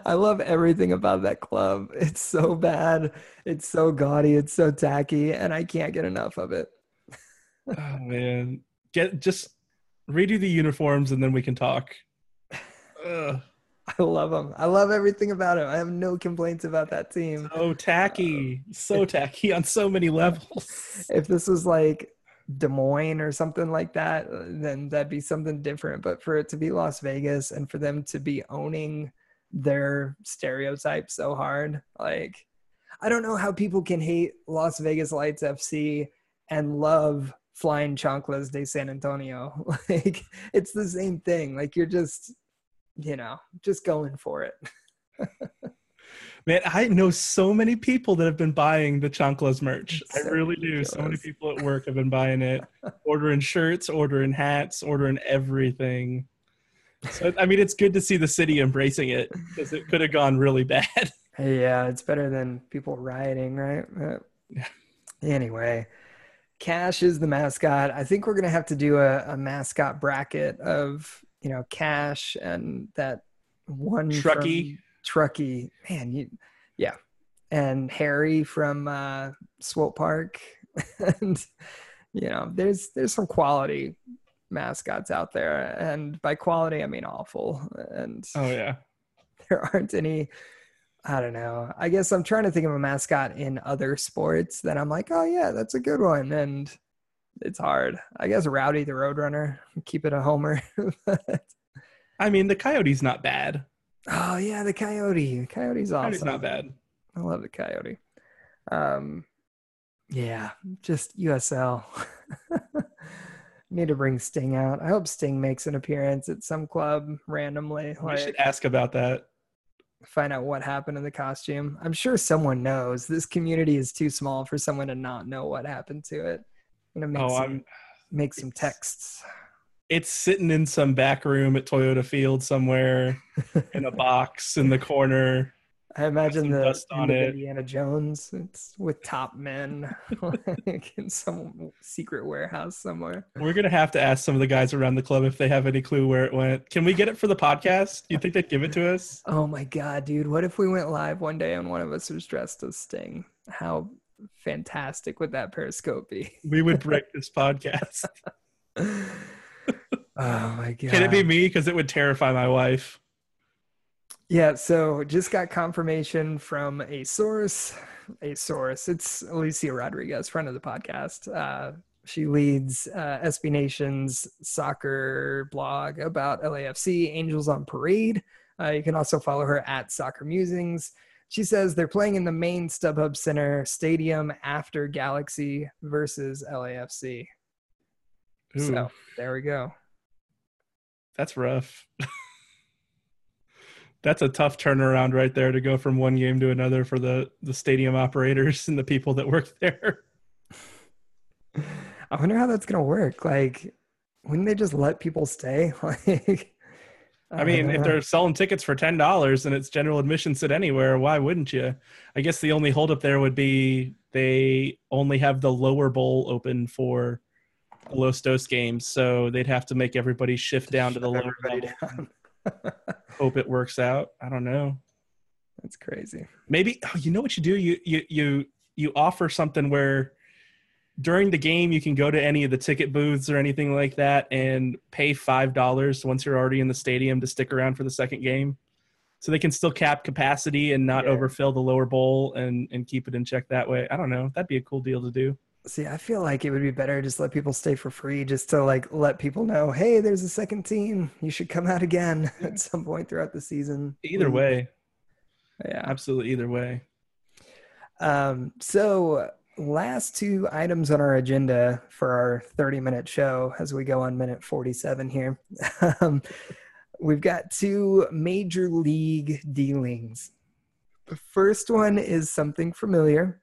I love everything about that club. (laughs) It's so bad. It's so gaudy. It's so tacky, and I can't get enough of it. Oh man, get just redo the uniforms and then we can talk. Ugh, I love them. I love everything about it. I have no complaints about that team. so tacky, so tacky on so many levels. If this was like Des Moines or something like that, uh, then that'd be something different. But for it to be Las Vegas and for them to be owning their stereotype so hard, like I don't know how people can hate Las Vegas Lights FC and love Flying Chanclas de San Antonio. (laughs) Like it's the same thing. Like you're just, you know, just going for it. (laughs) Man, I know so many people that have been buying the Chanclas merch. It's I so really do. So many people at work have been buying it, (laughs) ordering shirts, ordering hats, ordering everything. So I mean, it's good to see the city embracing it because it could have gone really bad. (laughs) Yeah, it's better than people rioting, right? Yeah. Anyway, Cash is the mascot. I think we're gonna have to do a, a mascot bracket of you know Cash and that one Truckee. Truckee, man, you, yeah, and Harry from uh, Swope Park, (laughs) and you know, there's there's some quality mascots out there, and by quality I mean awful, and Oh yeah. (laughs) there aren't any i don't know. I guess i'm trying to think of a mascot in other sports that i'm like oh yeah that's a good one. And it's hard i guess rowdy the roadrunner (laughs) keep it a homer (laughs) But- I mean, the coyote's not bad. oh yeah the coyote The coyote's awesome Coyote's not bad. i love the coyote um yeah just usl (laughs) need to bring sting out i hope sting makes an appearance at some club randomly We like should ask about that. find out what happened in the costume. I'm sure someone knows. This community is too small for someone to not know what happened to it. Gonna make Oh, some I'm. make some texts. It's sitting in some back room at Toyota Field somewhere (laughs) in a box in the corner. I imagine the dust on end it. Indiana Jones. It's with top men (laughs) like in some secret warehouse somewhere. We're gonna have to ask some of the guys around the club if they have any clue where it went. Can we get it for the podcast? You think they'd give it to us? Oh my god, dude! What if we went live one day and one of us was dressed as Sting? How fantastic would that Periscope be? We would break this podcast. (laughs) oh my god! Can it be me? Because it would terrify my wife. Yeah, so just got confirmation from a source. A source. It's Alicia Rodriguez, friend of the podcast. Uh, she leads uh, SB Nation's soccer blog about LAFC Angels on Parade. Uh, you can also follow her at Soccer Musings. She says they're playing in the main StubHub Center stadium after Galaxy versus LAFC. Ooh. So there we go. That's rough. (laughs) That's a tough turnaround right there to go from one game to another for the the stadium operators (laughs) and the people that work there. I wonder how that's gonna work. Like, wouldn't they just let people stay? (laughs) like, I mean, if uh, they're selling tickets for ten dollars and it's general admission sit anywhere, why wouldn't you? I guess the only holdup there would be they only have the lower bowl open for the Los Dos games, so they'd have to make everybody shift down to the lower down. (laughs) Hope it works out. I don't know. that's crazy. Maybe oh, you know what you do. You you you you offer something where during the game you can go to any of the ticket booths or anything like that and pay five dollars once you're already in the stadium to stick around for the second game. So they can still cap capacity and not Yeah. overfill the lower bowl and and keep it in check that way. I don't know. That'd be a cool deal to do. See, I feel like it would be better just let people stay for free, just to like let people know, hey, there's a second team. You should come out again (laughs) at some point throughout the season. Either way, yeah. absolutely either way. Um, so last two items on our agenda for our 30 minute show as we go on minute 47 here. (laughs) um, we've got two major league dealings. The first one is something familiar.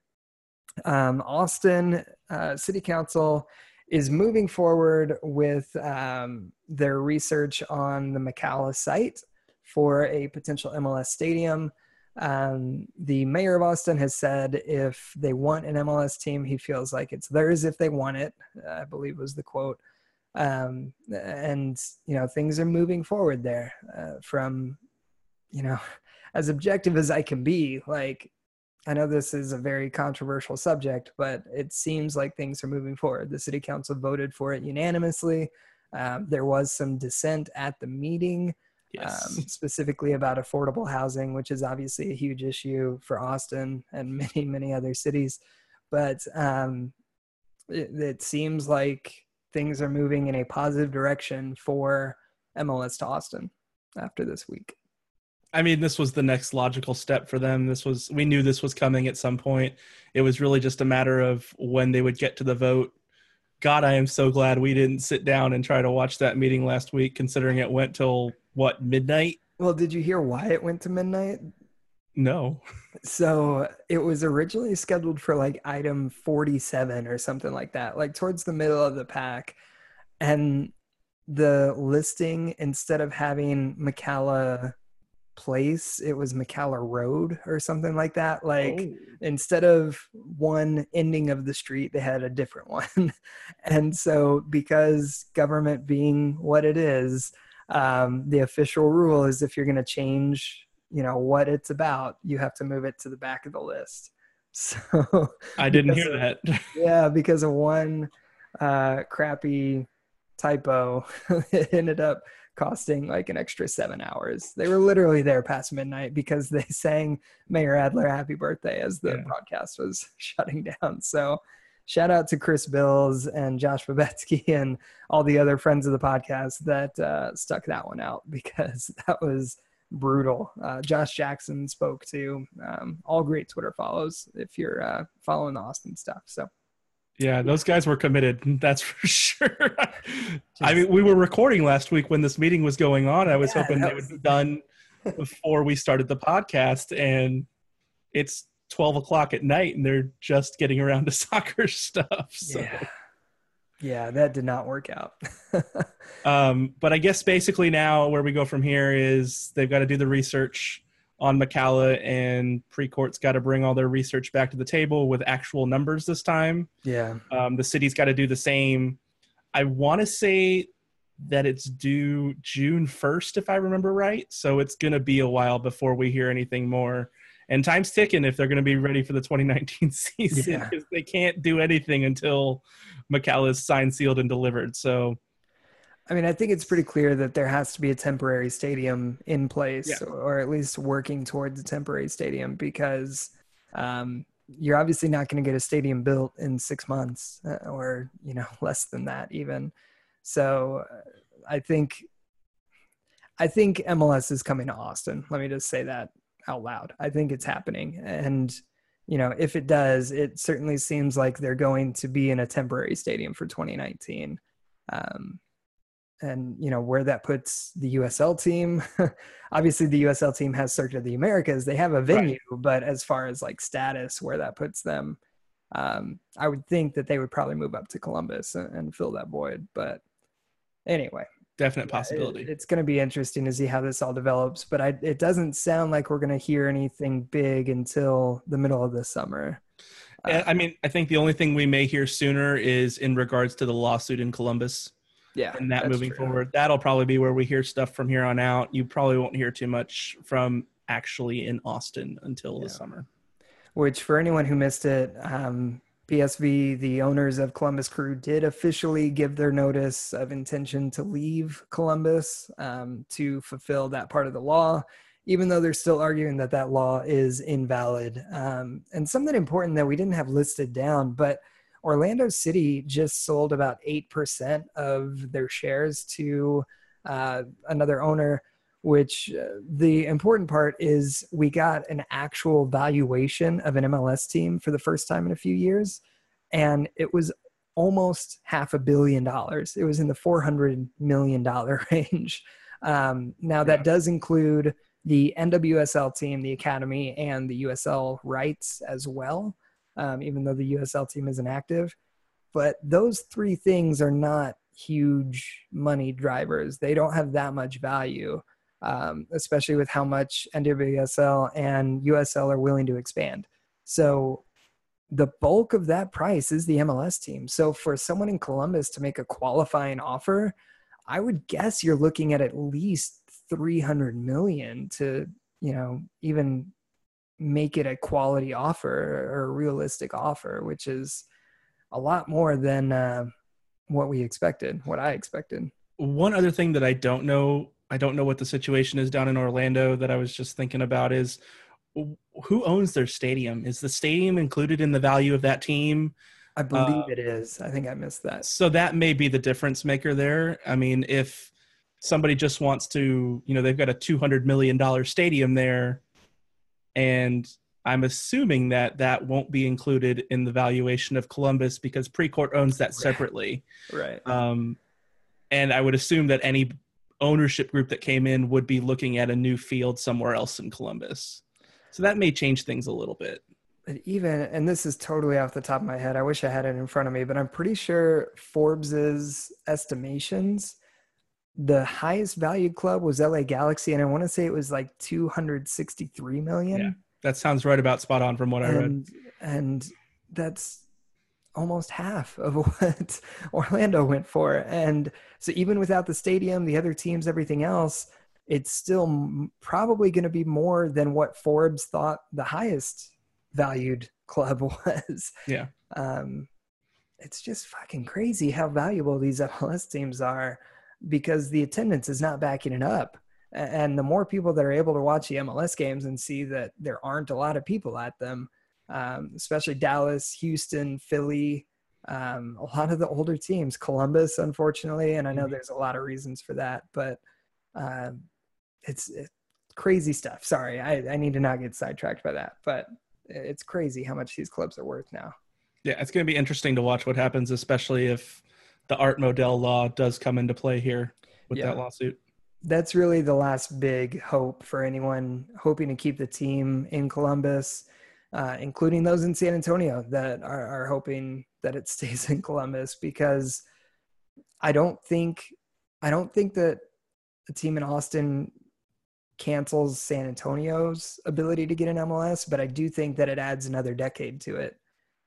Um, Austin uh, City Council is moving forward with um, their research on the McKalla site for a potential MLS stadium. Um, the mayor of Austin has said if they want an MLS team, he feels like it's theirs if they want it. I believe was the quote. Um, and you know things are moving forward there uh, from you know (laughs) as objective as I can be. Like I know this is a very controversial subject, but it seems like things are moving forward. The city council voted for it unanimously. Um, there was some dissent at the meeting Yes. um, specifically about affordable housing, which is obviously a huge issue for Austin and (laughs) many, many other cities. But um, it, it seems like things are moving in a positive direction for MLS to Austin after this week. I mean, this was the next logical step for them. This was we knew this was coming at some point. It was really just a matter of when they would get to the vote. God, I am so glad we didn't sit down and try to watch that meeting last week, considering it went till what midnight. Well, did you hear why it went to midnight? No, So it was originally scheduled for like item 47 or something like that, like towards the middle of the pack. And the listing, instead of having McKalla Place, it was McKalla Road or something like that. Like Oh. instead of one ending of the street, they had a different (laughs) one. and so, because government being what it is, um, the official rule is if you're going to change, you know, what it's about, you have to move it to the back of the list. (laughs) So, I didn't hear of- that. (laughs) yeah, because of one uh, crappy typo, (laughs) it ended up costing like an extra seven hours. They were literally there past midnight because they sang Mayor Adler happy birthday as the Yeah. broadcast was shutting down. So shout out to Chris Bills and Josh Babetsky (laughs) and all the other friends of the podcast that uh, stuck that one out (laughs) because that was brutal. Uh, Josh Jackson spoke to um, all great Twitter follows if you're uh, following the Austin stuff. So Yeah, those guys were committed. (laughs) That's for sure. I mean, we were recording last week when this meeting was going on. I was Yeah, hoping that they would be done before we started the podcast, and it's twelve o'clock at night, and they're just getting around to (laughs) soccer stuff. So. yeah, yeah, that did not work out. (laughs) Um, but I guess basically now where we go from here is they've got to do the research on McKalla, and Precourt's got to bring all their research back to the table with actual numbers this time. yeah, Um, the city's got to do the same. I want to say that it's due June 1st, if I remember right. So it's going to be a while before we hear anything more. And time's ticking if they're going to be ready for the 2019 (laughs) season Yeah. because they can't do anything until McKalla is signed, sealed, and delivered. So I mean, I think it's pretty clear that there has to be a temporary stadium in place, Yeah. or at least working towards a temporary stadium, because um, you're obviously not going to get a stadium built in six months, uh, or you know, (laughs) less than that even. So, uh, I think, I think MLS is coming to Austin. Let me just say that out loud. I think it's happening, and you know, if it does, it certainly seems like they're going to be in a temporary stadium for 2019. Um, and you know where that puts the USL team. (laughs) Obviously, the USL team has Circuit of the Americas; they have a venue, but as far as like status, where that puts them, um, I would think that they would probably move up to Columbus and, and fill that void. But anyway, Definite it- possibility. it's going to be interesting to see how this all develops. But I, it doesn't sound like we're going to hear anything big until the middle of the summer. Yeah, I mean, I think the only thing we may hear sooner is in regards to the lawsuit in Columbus Yeah, and that moving true. forward. That'll probably be where we hear stuff from here on out. You probably won't hear too much from actually in Austin until the summer. which for anyone who missed it, um, PSV, the owners of Columbus Crew, did officially give their notice of intention to leave Columbus um, to fulfill that part of the law, even though they're still arguing that that law is invalid. Um, and something important that we didn't have listed down, but Orlando City just sold about 8% of their shares to uh, another owner which uh, the important part is we got an actual valuation of an MLS team for the first time in a few years, and it was almost half a billion dollars. It was in the four hundred million dollar (laughs) range. Um, now that does include the NWSL team, the academy, and the USL rights as well. Um, even though the USL team isn't active, but those three things are not huge money drivers. They don't have that much value um, especially with how much NWSL and USL are willing to expand. So the bulk of that price is the MLS team. So for someone in Columbus to make a qualifying offer, I would guess you're looking at at least 300 million to, you know, even make it a quality offer or a realistic offer, which is a lot more than uh, what we expected, what I expected. One other thing that I don't know, I don't know what the situation is down in Orlando that I was just thinking about is who owns their stadium? Is the stadium included in the value of that team? I believe Uh, it is. I think I missed that. So that may be the difference maker there. I mean, if somebody just wants to, you know, they've got a $200 million stadium there, and I'm assuming that that won't be included in the valuation of Columbus because Precourt owns that separately. Right. Um, and I would assume that any ownership group that came in would be looking at a new field somewhere else in Columbus. So that may change things a little bit. But even, and this is totally off the top of my head. I wish I had it in front of me, but I'm pretty sure Forbes's estimations, the highest valued club was LA Galaxy, and I want to say it was like 263 million. Yeah, That sounds right about spot on from what I read. and and that's almost half of (laughs) what Orlando went for. And so even without the stadium, the other teams, everything else, it's still probably going to be more than what Forbes thought the highest valued club (laughs) was. Yeah. Um, it's just fucking crazy how valuable these (laughs) MLS teams are because the attendance is not backing it up. And the more people that are able to watch the MLS games and see that there aren't a lot of people at them, um, especially Dallas, Houston, Philly, um, a lot of the older teams, Columbus, unfortunately, and I know Mhm. there's a lot of reasons for that, but um, it's, it's crazy stuff. Sorry, I, I need to not get sidetracked by that, but it's crazy how much these clubs are worth now. Yeah, it's going to be interesting to watch what happens, especially if the Art Modell law does come into play here with Yeah. that lawsuit. that's really the last big hope for anyone hoping to keep the team in Columbus, uh, including those in San Antonio that are, are hoping that it (laughs) stays in Columbus because I don't think I don't think that a team in Austin cancels San Antonio's ability to get an MLS, but I do think that it adds another decade to it.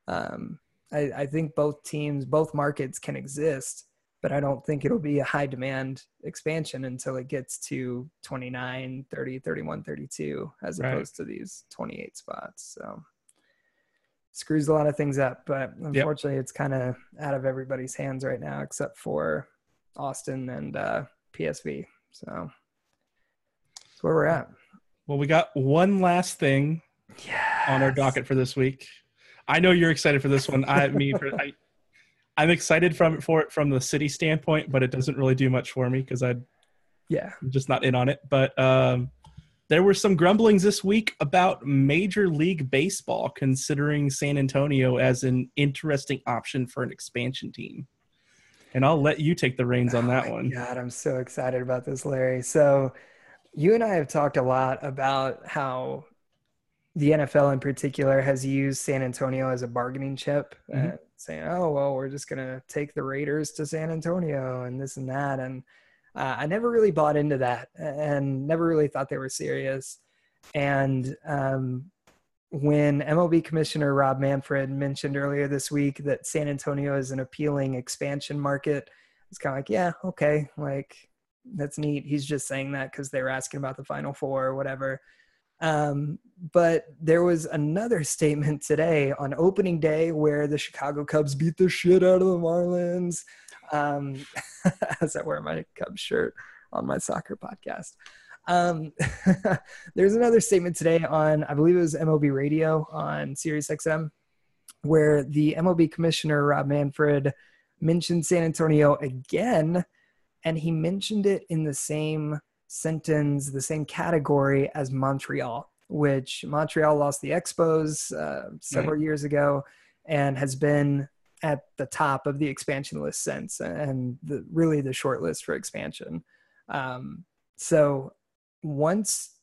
Um, I, I think both teams, both markets can exist, but I don't think it'll be a high demand expansion until it gets to 29, 30, 31, 32, as Right. opposed to these 28 spots. So screws a lot of things up, but unfortunately it's kind of out of everybody's hands right now, except for Austin and uh, PSV. So that's where we're at. Well, we got one last thing Yeah. on our docket for this week. I know you're excited for this one. I mean, for, I, I'm excited from for it from the city standpoint, but it doesn't really do much for me because I, yeah, I'm just not in on it. But um, there were some grumblings this week about Major League Baseball considering San Antonio as an interesting option for an expansion team. and I'll let you take the reins on Oh that my one. God, I'm so excited about this, Larry. So, you and I have talked a lot about how the NFL in particular has used San Antonio as a bargaining chip, uh, Mhm. Saying, "Oh, well, we're just gonna take the Raiders to San Antonio and this and that." And uh, I never really bought into that, and never really thought they were serious. And um, when MLB Commissioner Rob Manfred mentioned earlier this week that San Antonio is an appealing expansion market, it's kind of like, yeah, okay, like that's neat. He's just saying that because they were asking about the Final Four or whatever. Um, but there was another statement today on opening day where the Chicago Cubs beat the shit out of the Marlins. Um, (laughs) as I wear my Cubs shirt on my soccer podcast. Um, (laughs) there's another statement today on, I believe it was MLB Radio on Sirius XM, where the MLB commissioner, Rob Manfred, mentioned San Antonio again, and he mentioned it in the same sentence, the same category as Montreal, which Montreal lost the Expos uh, several years ago and has been at the top of the expansion list since, and the, really the short list for expansion. Um, so once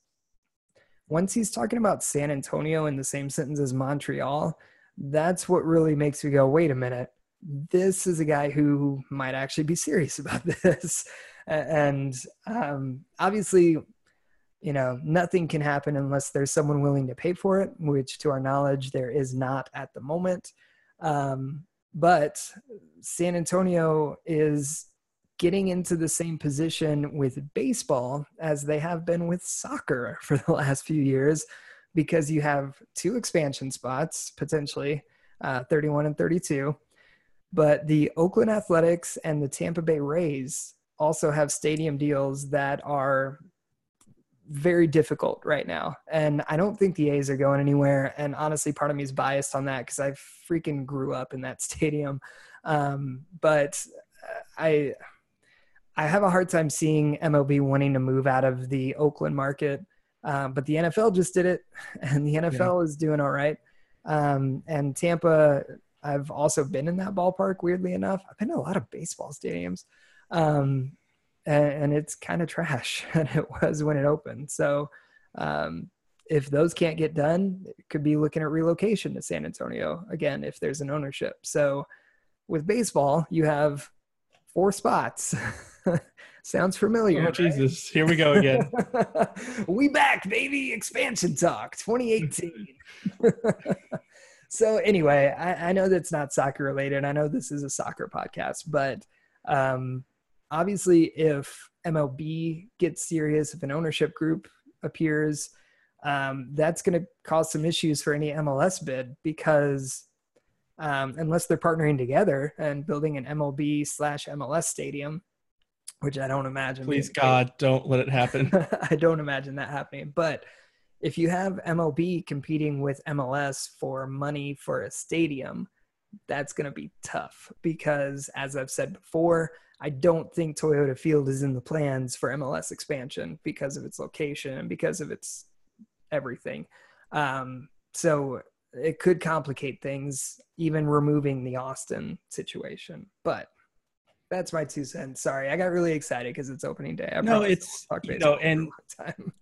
once he's talking about San Antonio in the same sentence as Montreal, that's what really makes me go, wait a minute, this is a guy who might actually be serious (laughs) about this. And um, obviously, you know, nothing can happen unless there's someone willing to pay for it, which to our knowledge, there is not at the moment. Um, but San Antonio is getting into the same position with baseball as they have been with soccer (laughs) for the last few years because you have two expansion spots potentially uh, 31 and 32 but the oakland athletics and the tampa bay rays also have stadium deals that are very difficult right now. And i don't think the a's are going anywhere. And honestly part of me is biased on that because i freaking grew up in that (laughs) stadium. Um, but i I have a hard time seeing MLB wanting to move out of the Oakland market, um, but the NFL just did it, (laughs) and the NFL is doing all right. Um, and Tampa, I've also been in that ballpark. Weirdly enough, I've been to a lot of baseball stadiums, um, and, and, it's kind of trash, (laughs) and it was when it opened. So, um, if those can't get done, it could be looking at relocation to San Antonio again if there's an ownership. So, with baseball, you have four spots. (laughs) Sounds familiar. Oh right? Jesus! Here we go again. (laughs) we back, baby! Expansion talk 2018. so anyway, I, I know that's not soccer related. I know this is a soccer podcast, but um, obviously, if MLB gets serious, if an ownership group appears, um, that's going to cause some issues for any MLS bid because um, unless they're partnering together and building an MLB slash MLS stadium, which I don't imagine. Please, God, don't let it happen. (laughs) I don't imagine that happening. But if you have MLB competing with MLS for money for a stadium, that's going to be tough because, as I've said before, I don't think Toyota Field is in the plans for MLS expansion because of its location and because of its everything. Um, so it could complicate things, even removing the Austin situation. But that's my two cents. Sorry, I got really excited because it's opening day. I No, it's- talk you know, and- (laughs) time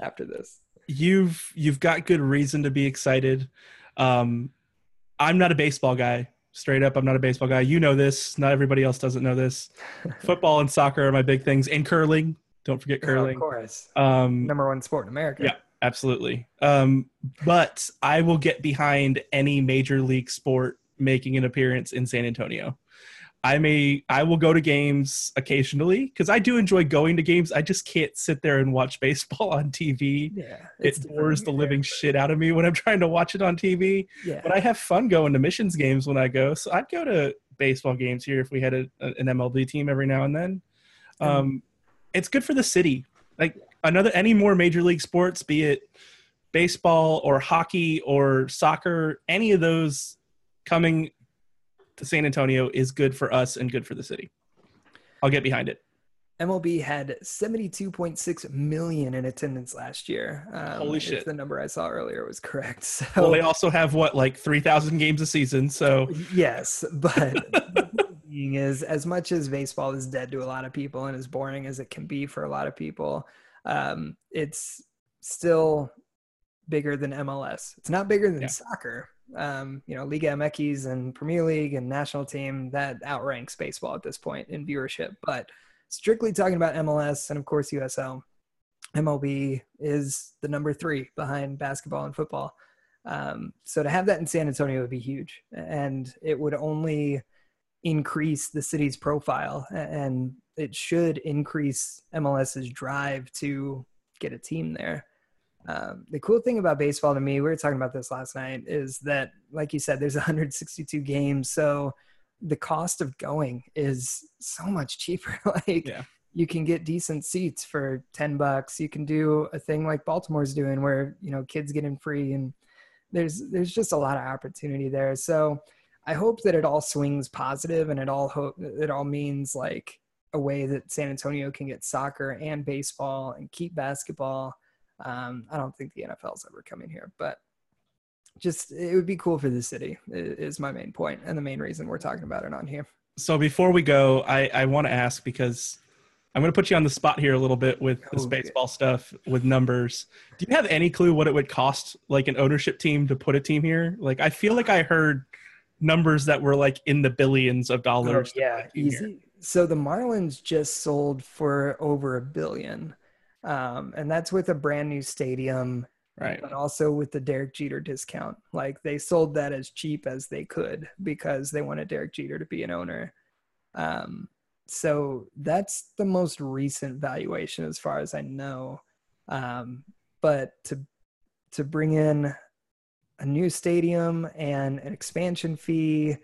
after this. you've you've got good reason to be excited. Um, I'm not a baseball guy. Straight up, I'm not a baseball guy. You know this. Not everybody else doesn't know this. (laughs) Football and soccer are my big things, and curling. Don't forget curling. of course, Um, number one sport in America. Yeah. absolutely. Um, but I will get behind any major league sport making an appearance in San Antonio. I may I will go to games occasionally because I do enjoy going to games. I just can't sit there and watch baseball on TV. yeah. It bores the living shit out of me when I'm trying to watch it on TV. Yeah, But I have fun going to missions games when I go. So I'd go to baseball games here if we had a, an MLB team every now and then. Um, it's good for the city. Like another any more major league sports, be it baseball or hockey or soccer, any of those coming to San Antonio is good for us and good for the city. I'll get behind it. MLB had 72.6 million in attendance last year. Um, Holy if shit. The number I saw earlier was correct. (laughs) So Well, they also have what like three thousand games a season, so yes, but (laughs) is as much as baseball is dead to a lot of people and as boring as it can be for a lot of people, um, it's still bigger than MLS. It's not bigger than Yeah. soccer. Um, you know, Liga MX and Premier League and national team that outranks baseball at this point in viewership. But strictly talking about MLS and of course USL, MLB is the number three behind basketball and football. Um, so to have that in San Antonio would be huge, and it would only increase the city's profile, and it should increase MLS's drive to get a team there. Um, the cool thing about baseball to me, we were talking about this last night, is that, like you said, there's (laughs) 162 games, so the cost of going is so much cheaper. (laughs) like Yeah. you can get decent seats for 10 bucks. You can do a thing like Baltimore's doing where, you know, kids get in free and there's there's just a lot of opportunity there. So I hope that it all swings positive and it all hope it all means like a way that San Antonio can get soccer and baseball and keep basketball. Um, I don't think the NFL's ever coming here, but just it would be cool for the city is my main point and the main reason we're talking about it on here. So before we go, I, I want to ask because I'm going to put you on the spot here a little bit with this Oh, baseball stuff with numbers. Do you have any clue what it would cost, like an ownership team, to put a team here? Like, I feel like I heard numbers that were like in the billions of dollars. Oh, yeah, team here. easy. So the Marlins just sold for over a billion, um, and that's with a brand new stadium, Right. but also with the Derek Jeter discount. Like they sold that as cheap as they could because they wanted Derek Jeter to be an owner. Um, so that's the most recent valuation, as far as I know. Um, but to to bring in a new stadium and an expansion fee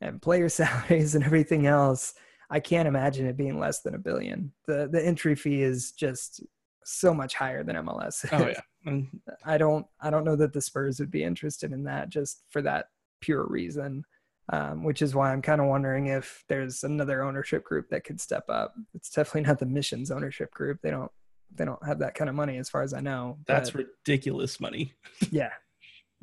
and player (laughs) salaries and everything else, I can't imagine it being less than a billion. The the entry fee is just so much higher than MLS. Oh is. yeah. And I don't I don't know that the Spurs would be interested in that just for that pure reason. Um, which is why I'm kind of wondering if there's another ownership group that could step up. It's definitely not the missions ownership group. They don't they don't have that kind of money as far as I know. that's But, ridiculous money. (laughs) yeah.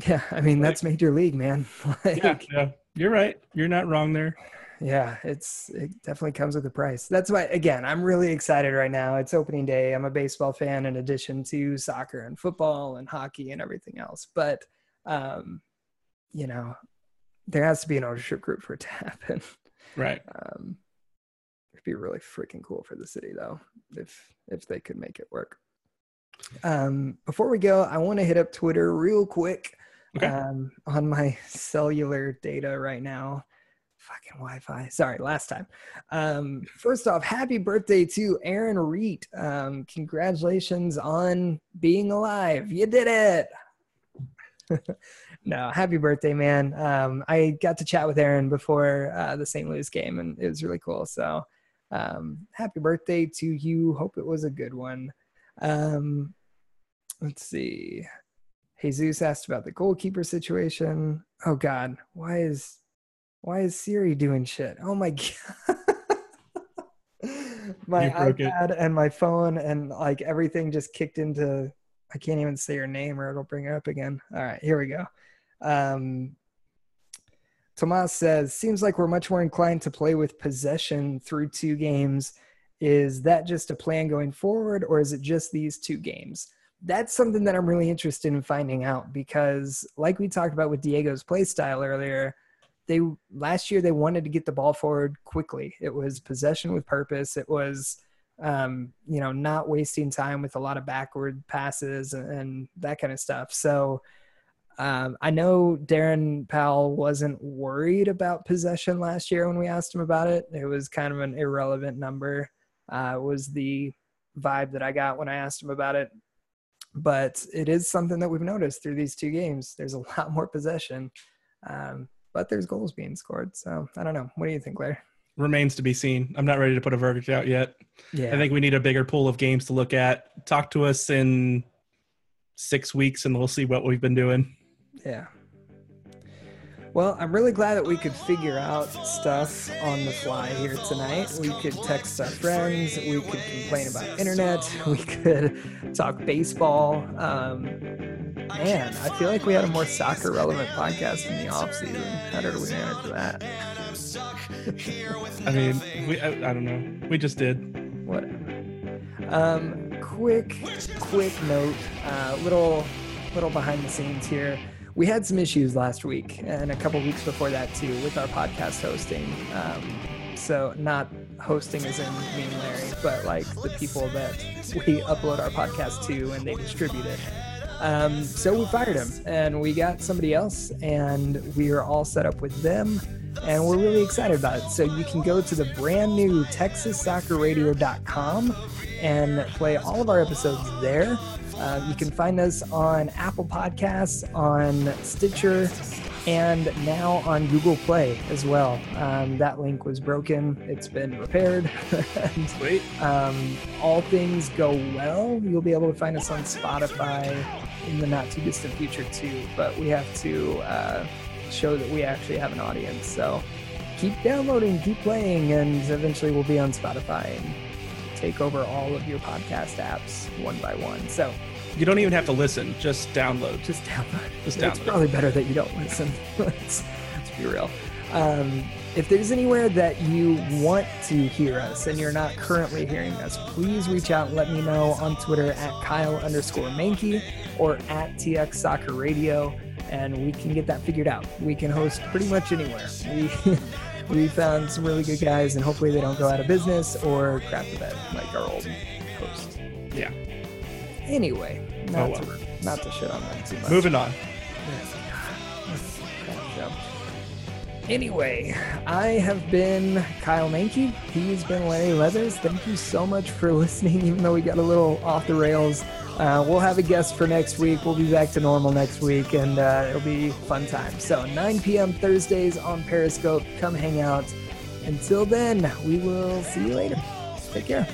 Yeah, I mean that's major league, man. (laughs) like, Yeah, yeah. You're right. You're not wrong there. Yeah, it's it definitely comes with a price. That's why again, I'm really excited right now. It's opening day. I'm a baseball fan in addition to soccer and football and hockey and everything else. But um, you know, there has to be an ownership group for it to (laughs) happen. Right. Um, it'd be really freaking cool for the city though, if if they could make it work. Um, before we go, I want to hit up Twitter real quick. Okay. Um, on my (laughs) cellular data right now. Fucking Wi-Fi. Sorry, last time. Um, first off, happy birthday to Aaron Reet. Um, congratulations on being alive. You did it. (laughs) no, happy birthday, man. Um, I got to chat with Aaron before uh, the St. Louis game, and it was really cool. So, um, happy birthday to you. Hope it was a good one. Um, let's see. Jesus asked about the goalkeeper situation. Oh God, why is why is Siri doing shit? Oh my God. (laughs) my broke it. iPad and my phone and like everything just kicked into I can't even say your name or it'll bring it up again. All right, here we go. Um Tomas says, seems like we're much more inclined to play with possession through two games. Is that just a plan going forward, or is it just these two games? That's something that I'm really interested in finding out because, like we talked about with Diego's play style earlier, they last year they wanted to get the ball forward quickly. It was possession with purpose. It was um, you know not wasting time with a lot of backward passes and, and that kind of stuff. So um, I know Darren Powell wasn't worried about possession last year when we asked him about it. It was kind of an irrelevant number. Uh, was the vibe that I got when I asked him about it. But it is something that we've noticed through these two games. There's a lot more possession, um, but there's goals being scored. So I don't know. What do you think, Claire? Remains to be seen. I'm not ready to put a verdict out yet. Yeah, I think we need a bigger pool of games to look at. Talk to us in six weeks, and we'll see what we've been doing. Yeah. Well, I'm really glad that we could figure out stuff on the fly here tonight. We could text our friends. We could complain about internet. (laughs) We could talk baseball. Um, man, I feel like we had a more soccer relevant podcast in the off season. How did we manage that? I mean, we, I, I don't know. We just did. whatever. Um, quick, quick note, uh, little, little behind the scenes here. We had some issues last week and a couple weeks before that too with our podcast hosting. Um, so not hosting as in me and Larry, but like the people that we upload our podcast to and they distribute it. Um, so we fired him and we got somebody else and we are all set up with them and we're really excited about it. So you can go to the brand new TexasSoccerRadio.com and play all of our episodes there. Uh, you can find us on Apple Podcasts, on Stitcher, and now on Google Play as well. Um, that link was broken, it's been repaired. and, (laughs) Sweet. um, all things go well, you'll be able to find us on Spotify in the not too distant future, too. But we have to uh, show that we actually have an audience. So keep downloading, keep playing, and eventually we'll be on Spotify and take over all of your podcast apps one by one. So You don't even have to listen. Just download. just download. Just It's download. probably better that you don't listen. let's, (laughs) let's be real. Um, if there's anywhere that you want to hear us and you're not currently hearing us, please reach out and let me know on Twitter at Kyle underscore Mankey or at TX Soccer Radio, and we can get that figured out. We can host pretty much anywhere. We (laughs) we found some really good guys, and hopefully they don't go out of business or crap the bed like our old host. Yeah. Anyway, oh, not, Oh, well. to, not to shit on them too much. Moving on. show. Anyway, I have been Kyle Mankey. He's been Larry Leathers. Thank you so much for (laughs) listening, even though we got a little off the rails. Uh, we'll have a guest for next week. We'll be back to normal next week, and uh, it'll be fun time. So 9 p.m. Thursdays on Periscope. Come hang out. Until then, we will see you later. Take care.